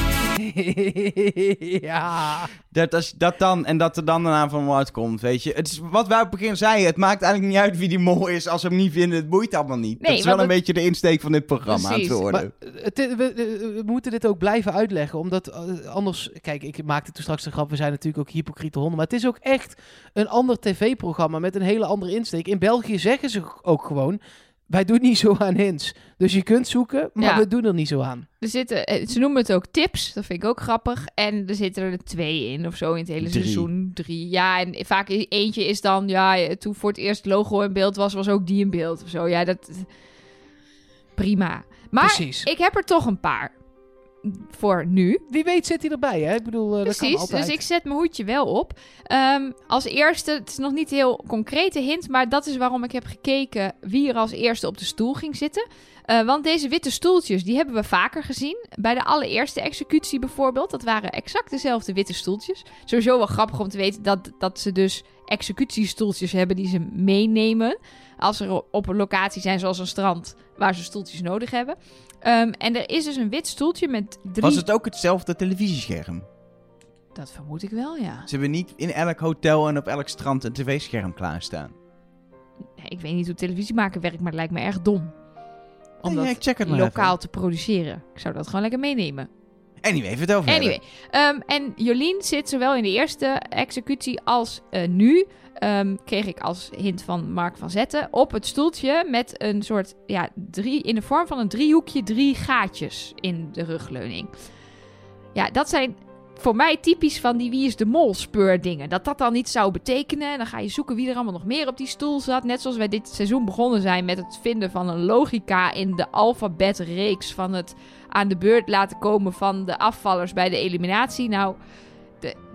ja. dat, als, dat dan en dat er dan daarna van wat komt, weet je. Het is wat wij op het begin zeiden. Het maakt eigenlijk niet uit wie die mol is. Als we hem niet vinden, het boeit allemaal niet. Nee, dat is wel een het- beetje de insteek van dit programma aan het Precies, worden. Maar het, we, we- we moeten dit ook blijven uitleggen, omdat eh, anders... Kijk, ik maakte toen straks een grap, we zijn natuurlijk ook hypocriete honden, maar het is ook echt een ander tv-programma met een hele andere insteek. In België zeggen ze ook gewoon, wij doen niet zo aan hints. Dus je kunt zoeken, maar Ja. we doen er niet zo aan. Er zitten, eh, ze noemen het ook tips, dat vind ik ook grappig. En er zitten er twee in of zo in het hele Drie. seizoen. Drie. Ja, en vaak eentje is dan, ja, eh, toen voor het eerst logo in beeld was, was ook die in beeld of zo. Ja, dat. Prima. Maar Precies. ik heb er toch een paar voor nu. Wie weet zit hij erbij, hè? Ik bedoel, eh, dat kan Precies, altijd. dus ik zet mijn hoedje wel op. Ehm, als eerste, het is nog niet een heel concrete hint, maar dat is waarom ik heb gekeken wie er als eerste op de stoel ging zitten. Eh, want deze witte stoeltjes, die hebben we vaker gezien. Bij de allereerste executie bijvoorbeeld, dat waren exact dezelfde witte stoeltjes. Sowieso wel grappig om te weten dat, dat ze dus executiestoeltjes hebben die ze meenemen. Als er op een locatie zijn zoals een strand, waar ze stoeltjes nodig hebben. Ehm, en er is dus een wit stoeltje met drie... Was het ook hetzelfde televisiescherm? Dat vermoed ik wel, ja. Ze hebben niet in elk hotel en op elk strand een tv-scherm klaarstaan. Ik weet niet hoe televisie maken werkt, maar het lijkt me erg dom. Om Nee, dat lokaal te produceren. Ik zou dat gewoon lekker meenemen. Anyway, vertel verder. Anyway, ehm, en Jolien zit zowel in de eerste executie als eh, nu, ehm, kreeg ik als hint van Mark van Zetten, op het stoeltje met een soort, ja, drie, in de vorm van een driehoekje, drie gaatjes in de rugleuning. Ja, dat zijn voor mij typisch van die wie is de mol speurdingen. Dat dat dan iets zou betekenen. Dan ga je zoeken wie er allemaal nog meer op die stoel zat. Net zoals wij dit seizoen begonnen zijn met het vinden van een logica in de alfabetreeks van het aan de beurt laten komen van de afvallers bij de eliminatie. Nou,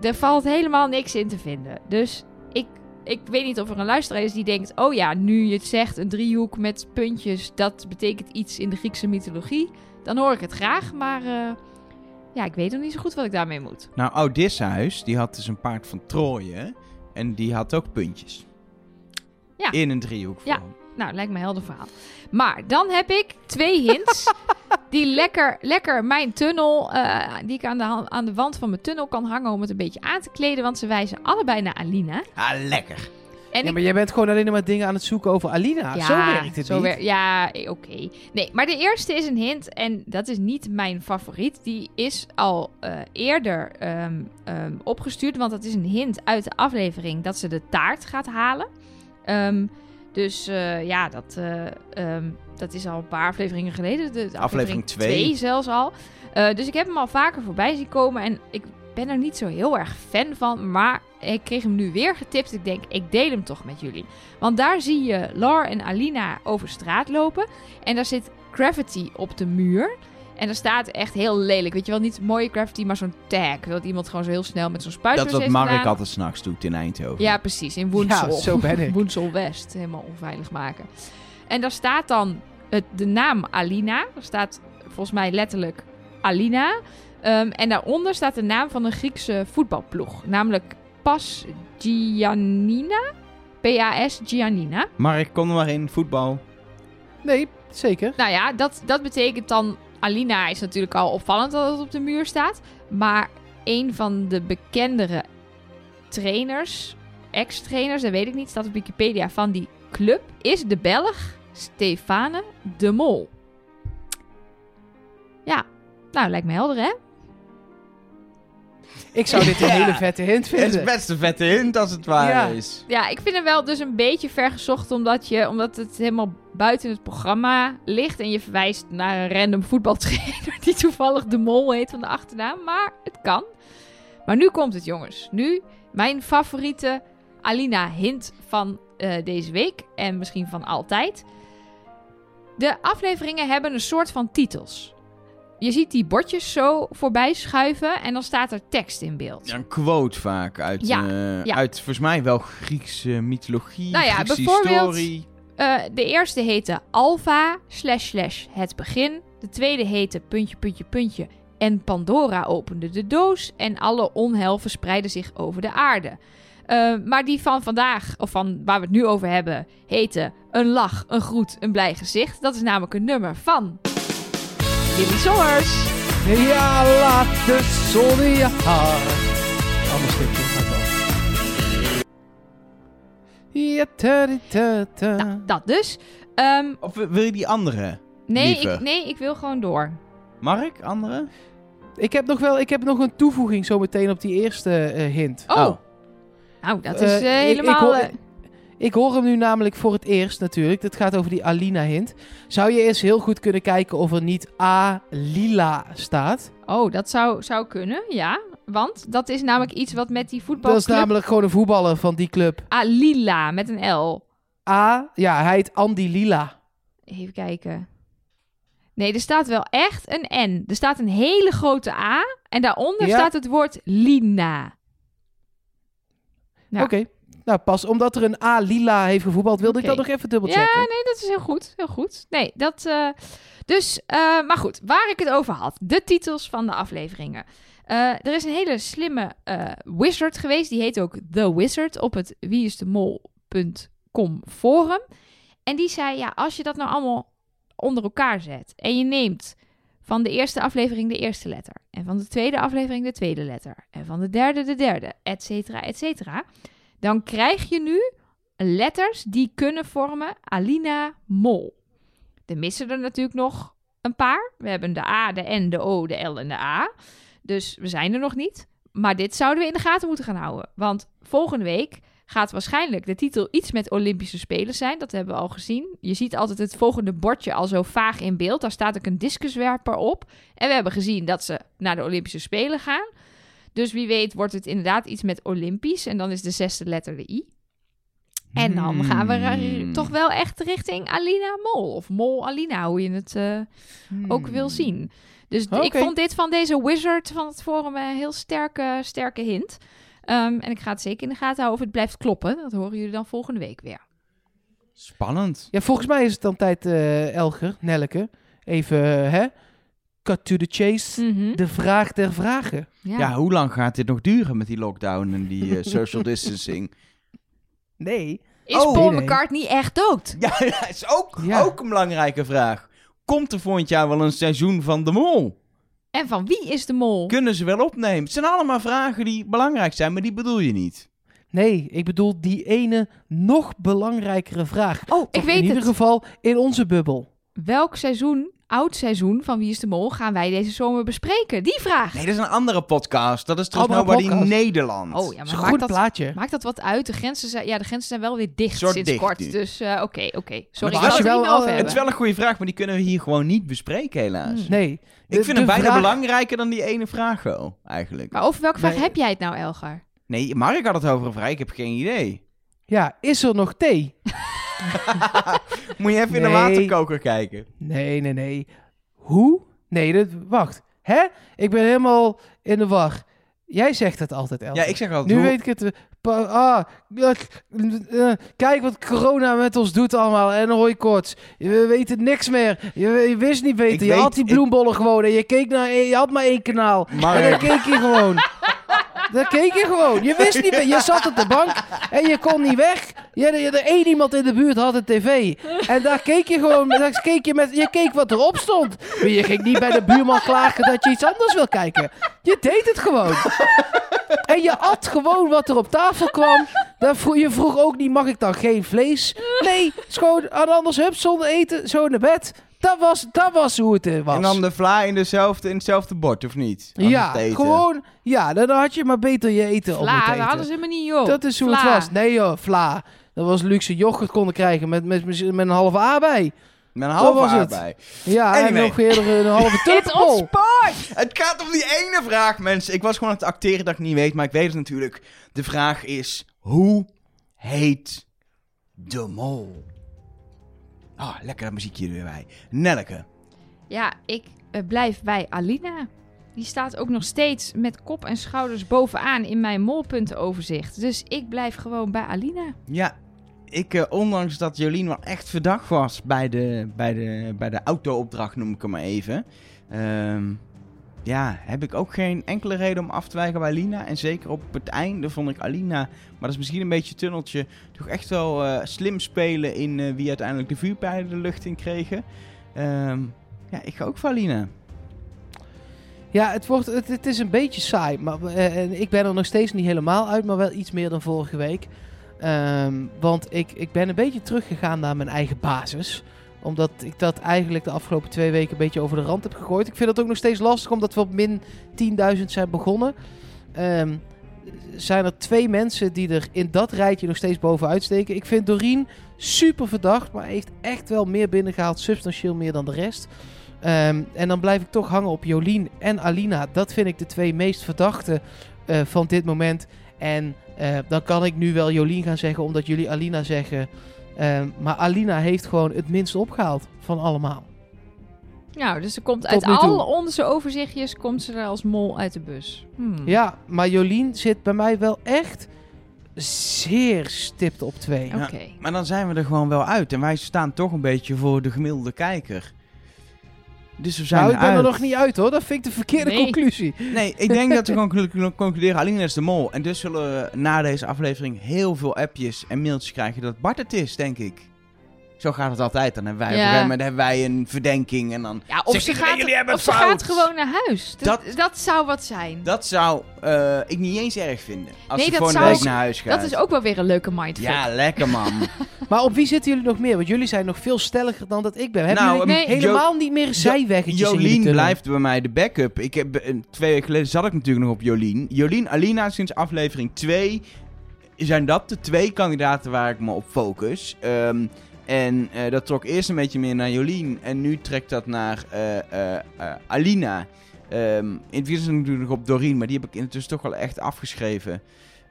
er valt helemaal niks in te vinden. Dus ik, ik weet niet of er een luisteraar is die denkt... oh ja, nu je het zegt, een driehoek met puntjes... dat betekent iets in de Griekse mythologie. Dan hoor ik het graag, maar... eh, ja, ik weet nog niet zo goed wat ik daarmee moet. Nou, Odysseus, die had dus een paard van Troje. En die had ook puntjes. Ja. In een driehoek Ja. Nou, lijkt me een helder verhaal. Maar dan heb ik twee hints die lekker, lekker mijn tunnel, eh, die ik aan de, aan de wand van mijn tunnel kan hangen om het een beetje aan te kleden. Want ze wijzen allebei naar Alina. Ah, lekker. En ja, ik- maar jij bent gewoon alleen maar dingen aan het zoeken over Alina. zo werkt het zo niet. wer- ja, eh, oké. Nee, maar de eerste is een hint en dat is niet mijn favoriet. Die is al eh, eerder ehm, ehm, opgestuurd, want dat is een hint uit de aflevering dat ze de taart gaat halen. Ehm, Dus eh, ja, dat, eh, ehm, dat is al een paar afleveringen geleden. De, de Aflevering twee. twee zelfs al. Eh, dus ik heb hem al vaker voorbij zien komen. En ik ben er niet zo heel erg fan van. Maar ik kreeg hem nu weer getipt. Ik denk, ik deel hem toch met jullie. Want daar zie je Lar en Alina over straat lopen. En daar zit Gravity op de muur. En daar staat echt heel lelijk. Weet je wel, niet mooie Gravity, maar zo'n tag. Dat iemand gewoon zo heel snel met zo'n spuitbus Dat wat heeft Mark gedaan. altijd s'nachts doet in Eindhoven. Ja, precies. In Woensel. Ja, zo ben ik. Woensel West. Helemaal onveilig maken. En daar staat dan het, de naam Alina. Er staat volgens mij letterlijk Alina. Ehm, en daaronder staat de naam van een Griekse voetbalploeg. Namelijk Pas Giannina. P-A-S Giannina. Mark, kom er maar in, voetbal. Nee, zeker. Nou ja, dat, dat betekent dan... Alina is natuurlijk al opvallend dat het op de muur staat. Maar een van de bekendere trainers, ex-trainers, dat weet ik niet, staat op Wikipedia van die club, is de Belg Stefane de Mol. Ja, nou lijkt me helder hè? Ik zou dit een hele vette hint Het is vinden. best een vette hint als het waar Ja. is. Ja, ik vind hem wel dus een beetje vergezocht omdat, je, omdat het helemaal buiten het programma ligt. En je verwijst naar een random voetbaltrainer die toevallig de mol heet van de achternaam. Maar het kan. Maar nu komt het jongens. Nu mijn favoriete Alina hint van eh, deze week. En misschien van altijd. De afleveringen hebben een soort van titels. Je ziet die bordjes zo voorbij schuiven en dan staat er tekst in beeld. Ja, een quote vaak uit, Ja, eh, ja. uit volgens mij wel Griekse mythologie, Nou ja, Griekse bijvoorbeeld- historie. Eh, de eerste heette Alpha slash slash het begin. De tweede heette puntje puntje puntje en Pandora opende de doos en alle onheil verspreidde zich over de aarde. Eh, maar die van vandaag, of van waar we het nu over hebben, heette Een lach, een groet, een blij gezicht. Dat is namelijk een nummer van Lily Songers. Ja, laat de zon in je haar. Ander stukje. gaat wel. Ja, ta, ta, ta. Nou, dat dus. Ehm, Of wil je die andere? nee, ik, nee, ik wil gewoon door. Mark, andere? Ik heb nog wel ik heb nog een toevoeging zo meteen op die eerste eh, hint. Oh, nou, dat is Eh, eh, ik- ik helemaal... hoor- eh, Ik hoor hem nu namelijk voor het eerst natuurlijk. Dat gaat over die Alina-hint. Zou je eens heel goed kunnen kijken of er niet A. Lila staat? Oh, dat zou, zou kunnen, ja. Want dat is namelijk iets wat met die Dat voetbalclub... is namelijk gewoon een voetballer van die club. Ah, Lila, met een L. A. Ja, hij heet Andy Lila. Even kijken. Nee, er staat wel echt een N. Er staat een hele grote A. En daaronder Ja. staat het woord Lina. Ja. Oké. Nou, pas omdat er een A. Lila heeft gevoetbald, wilde ik dat nog even Ja, dubbelchecken. nee, dat is heel goed. Heel goed. Nee, dat... eh, dus, eh, maar goed, waar ik het over had. De titels van de afleveringen. Eh, er is een hele slimme wizard geweest. Die heet ook The Wizard op het wieisdemol.com forum. En die zei, ja, als je dat nou allemaal onder elkaar zet... en je neemt van de eerste aflevering de eerste letter... en van de tweede aflevering de tweede letter... en van de derde de derde, et cetera, et cetera... dan krijg je nu letters die kunnen vormen Alina Mol. Er missen er natuurlijk nog een paar. We hebben de A, de N, de O, de L en de A. Dus we zijn er nog niet. Maar dit zouden we in de gaten moeten gaan houden. Want volgende week gaat waarschijnlijk de titel iets met Olympische Spelen zijn. Dat hebben we al gezien. Je ziet altijd het volgende bordje al zo vaag in beeld. Daar staat ook een discuswerper op. En we hebben gezien dat ze naar de Olympische Spelen gaan. Dus wie weet wordt het inderdaad iets met Olympisch. En dan is de zesde letter de I. En dan gaan we Hmm. toch wel echt richting Alina Mol. Of Mol Alina, hoe je het eh, ook wil zien. Dus ik vond dit van deze wizard van het forum een heel sterke, sterke hint. Ehm, en ik ga het zeker in de gaten houden of het blijft kloppen. Dat horen jullie dan volgende week weer. Spannend. Ja, volgens mij is het dan tijd, eh, Elger, Nelleke. Even, eh, hè? Cut to the chase. Mhm. De vraag der vragen. ja. Ja. hoe lang gaat dit nog duren met die lockdown en die eh, social distancing? Nee. Is Oh, Paul nee. McCartney echt dood? Ja, dat is ook, Ja. ook een belangrijke vraag. Komt er volgend jaar wel een seizoen van de mol? En van wie is de mol? Kunnen ze wel opnemen? Het zijn allemaal vragen die belangrijk zijn, maar die bedoel je niet. Nee, ik bedoel die ene nog belangrijkere vraag. Oh, ik weet In ieder het. geval in onze bubbel. Welk seizoen oud seizoen van Wie is de Mol gaan wij deze zomer bespreken? Die vraag. Nee, dat is een andere podcast. Dat is Trust Andere Nobody podcast. Nederland. Oh ja, is maar goed maakt dat, plaatje. maakt dat wat uit? De grenzen zijn, ja, de grenzen zijn wel weer dicht Soort sinds dicht kort. nu. Dus eh, oké, oké. Sorry, Maar wil je het niet wel Het is wel een goede vraag, maar die kunnen we hier gewoon niet bespreken, helaas. Nee. Ik De- vind de het bijna vraag- belangrijker dan die ene vraag wel, eigenlijk. Maar over welke vraag Nee. heb jij het nou, Elgar? Nee, Mark had het over een vraag, ik heb geen idee. Ja, is er nog thee? Moet je even in de Nee. waterkoker kijken. Nee, nee, nee. Hoe? Nee, dat, wacht. Hè? Ik ben helemaal in de war. Jij zegt het altijd, El. Ja, ik zeg altijd... Nu hoe- weet ik het. eh, pa- Ah, eh, eh, kijk wat corona met ons doet allemaal. En hooikoorts. Je weet niks meer. Je, je wist niet beter. Ik je weet- had die ik- bloembollen gewoon. En je keek naar... Je had maar één kanaal. En Mark, dan keek je gewoon. Dan keek je gewoon. Je wist niet meer. Je zat op de bank en je kon niet weg. Je, er één iemand in de buurt had een tv. En daar keek je gewoon. Daar keek je, met, je keek wat erop stond. Maar je ging niet bij de buurman klagen dat je iets anders wil kijken. Je deed het gewoon. En je at gewoon wat er op tafel kwam. Dan vroeg, je vroeg ook niet, mag ik dan geen vlees? Nee, gewoon aan anders hup, zonder eten, zo naar bed. Dat was, dat was hoe het eh, was. en dan de vla in, dezelfde, in hetzelfde bord, of niet? Als ja, het eten. gewoon. Ja, dan had je maar beter je eten op Vla, moeten daar eten. hadden ze helemaal niet, joh. Dat is hoe Vla. het was. Nee joh, vla. Dat was luxe yoghurt konden krijgen met, met, met een halve A bij. Met een halve was het. aardbei. Ja, Anyway. en nog eerder een halve on sport! Het gaat om die ene vraag, mensen. Ik was gewoon aan het acteren dat ik niet weet, maar ik weet het natuurlijk. De vraag is, hoe heet de mol? Ah, lekker dat muziekje er weer bij. Nelke. Ja, ik eh, blijf bij Alina. Die staat ook nog steeds met kop en schouders bovenaan in mijn molpuntenoverzicht. Dus ik blijf gewoon bij Alina. Ja, ik, eh, ondanks dat Jolien wel echt verdacht was bij de, bij de, bij de auto-opdracht, noem ik hem maar even. ehm, ja, heb ik ook geen enkele reden om af te wijken bij Lina. En zeker op het einde vond ik Alina, maar dat is misschien een beetje tunneltje, toch echt wel eh, slim spelen in eh, wie uiteindelijk de vuurpijlen de lucht in kregen. Ehm, ja, ik ga ook voor Alina. Ja, het, wordt, het, het is een beetje saai. Maar eh, ik ben er nog steeds niet helemaal uit, maar wel iets meer dan vorige week. Ehm, want ik, ik ben een beetje teruggegaan naar mijn eigen basis. Omdat ik dat eigenlijk de afgelopen twee weken een beetje over de rand heb gegooid. Ik vind het ook nog steeds lastig, omdat we op min 10.000 zijn begonnen. Ehm, zijn er twee mensen die er in dat rijtje nog steeds bovenuit steken. Ik vind Doreen super verdacht, maar heeft echt wel meer binnengehaald, substantieel meer dan de rest. Ehm, en dan blijf ik toch hangen op Jolien en Alina. Dat vind ik de twee meest verdachte eh, van dit moment. En eh, dan kan ik nu wel Jolien gaan zeggen, omdat jullie Alina zeggen. Ehm, maar Alina heeft gewoon het minst opgehaald van allemaal. Nou, dus ze komt uit al onze overzichtjes, komt ze er als mol uit de bus. Hmm. Ja, maar Jolien zit bij mij wel echt zeer stipt op twee. Oké. Ja, maar dan zijn we er gewoon wel uit. En wij staan toch een beetje voor de gemiddelde kijker. Dus we zijn Nou, ik ben er nog niet uit hoor. Dat vind ik de verkeerde Nee. conclusie. Nee, ik denk dat we gewoon kunnen concluderen. Alina is de mol. En dus zullen we na deze aflevering heel veel appjes en mailtjes krijgen dat Bart het is, denk ik. Zo gaat het altijd. Dan hebben wij op Ja. een gegeven moment hebben wij een verdenking en dan... Ja, of ze, gaat, jullie hebben of ze gaat gewoon naar huis. Dat, Dat- dat, zou wat zijn. Dat zou eh, ik niet eens erg vinden. Als Nee, ze week ik- naar huis gaat. Dat is ook wel weer een leuke mindfuck. Ja, lekker man. Maar op wie zitten jullie nog meer? Want jullie zijn nog veel stelliger dan dat ik ben. Hebben Nou, jullie Nee. helemaal niet meer zijweggetjes in jullie Jolien blijft bij mij de backup. Ik heb, eh, twee weken geleden zat ik natuurlijk nog op Jolien. Jolien, Alina sinds aflevering 2 zijn dat de twee kandidaten waar ik me op focus. Ehm, en eh, dat trok eerst een beetje meer naar Jolien. En nu trekt dat naar eh, eh, eh, Alina. Ehm, in het natuurlijk nog op Doreen, maar die heb ik intussen toch wel echt afgeschreven.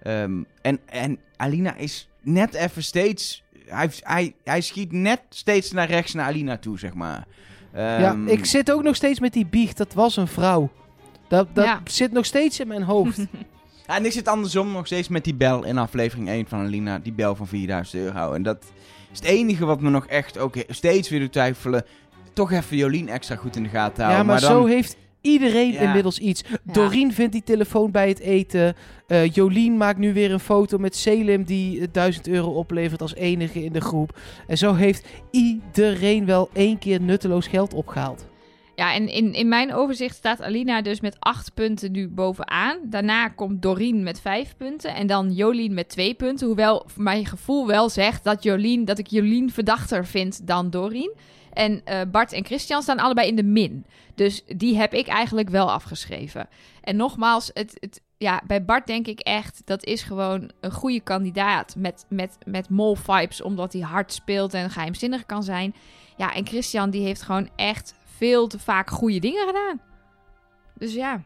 Ehm, en, en Alina is net even steeds... Hij, hij, hij schiet net steeds naar rechts naar Alina toe, zeg maar. Ja, Ehm, ik zit ook nog steeds met die biecht. Dat was een vrouw. Dat, dat Ja. zit nog steeds in mijn hoofd. Ja, en ik zit andersom nog steeds met die bel in aflevering 1 van Alina. Die bel van 4000 euro. En dat is het enige wat me nog echt ook steeds weer doet twijfelen. Toch even Jolien extra goed in de gaten ja, houden. maar, dan, zo heeft iedereen Ja. inmiddels iets. Doreen vindt die telefoon bij het eten. Eh, Jolien maakt nu weer een foto met Selim die eh, 1000 euro oplevert als enige in de groep. En zo heeft iedereen wel één keer nutteloos geld opgehaald. Ja, en in, in mijn overzicht staat Alina dus met acht punten nu bovenaan. Daarna komt Doreen met vijf punten. En dan Jolien met twee punten. Hoewel mijn gevoel wel zegt dat, Jolien, dat ik Jolien verdachter vind dan Doreen. En eh, Bart en Christian staan allebei in de min. Dus die heb ik eigenlijk wel afgeschreven. En nogmaals, het, het, ja, bij Bart denk ik echt, dat is gewoon een goede kandidaat. Met, met, met mol-vibes, omdat hij hard speelt en geheimzinnig kan zijn. Ja, en Christian die heeft gewoon echt veel te vaak goede dingen gedaan. Dus ja,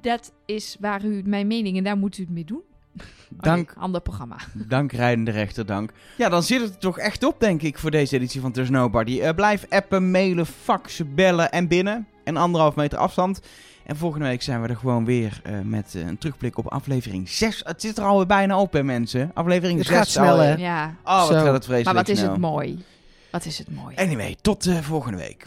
dat is waar u mijn mening en daar moet u het mee doen. Dank, ander programma. dank rijdende rechter, dank. Ja, dan zit het er toch echt op, denk ik, voor deze editie van There's Nobody. Eh, blijf appen, mailen, faxen, bellen en binnen. En anderhalf meter afstand. En volgende week zijn we er gewoon weer eh, met eh, een terugblik op aflevering 6. Het zit er alweer bijna op, hè, mensen. Aflevering Het 6. gaat snel, alweer. hè? Ja, Oh, wat Zo. gaat het vreselijk maar wat is snel. het mooi. Wat is het mooi. Anyway, tot volgende week.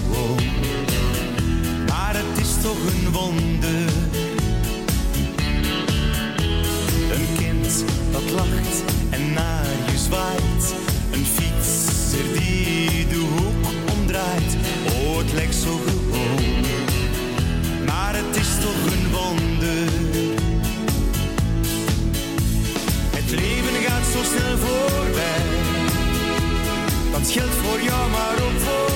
toch een wonder. Een kind dat lacht en naar je zwaait. Een fietser die de hoek omdraait. Oh, het lijkt zo gewoon, maar het is toch een wonder. Het leven gaat zo snel voorbij. Dat geldt voor jou, maar ook voor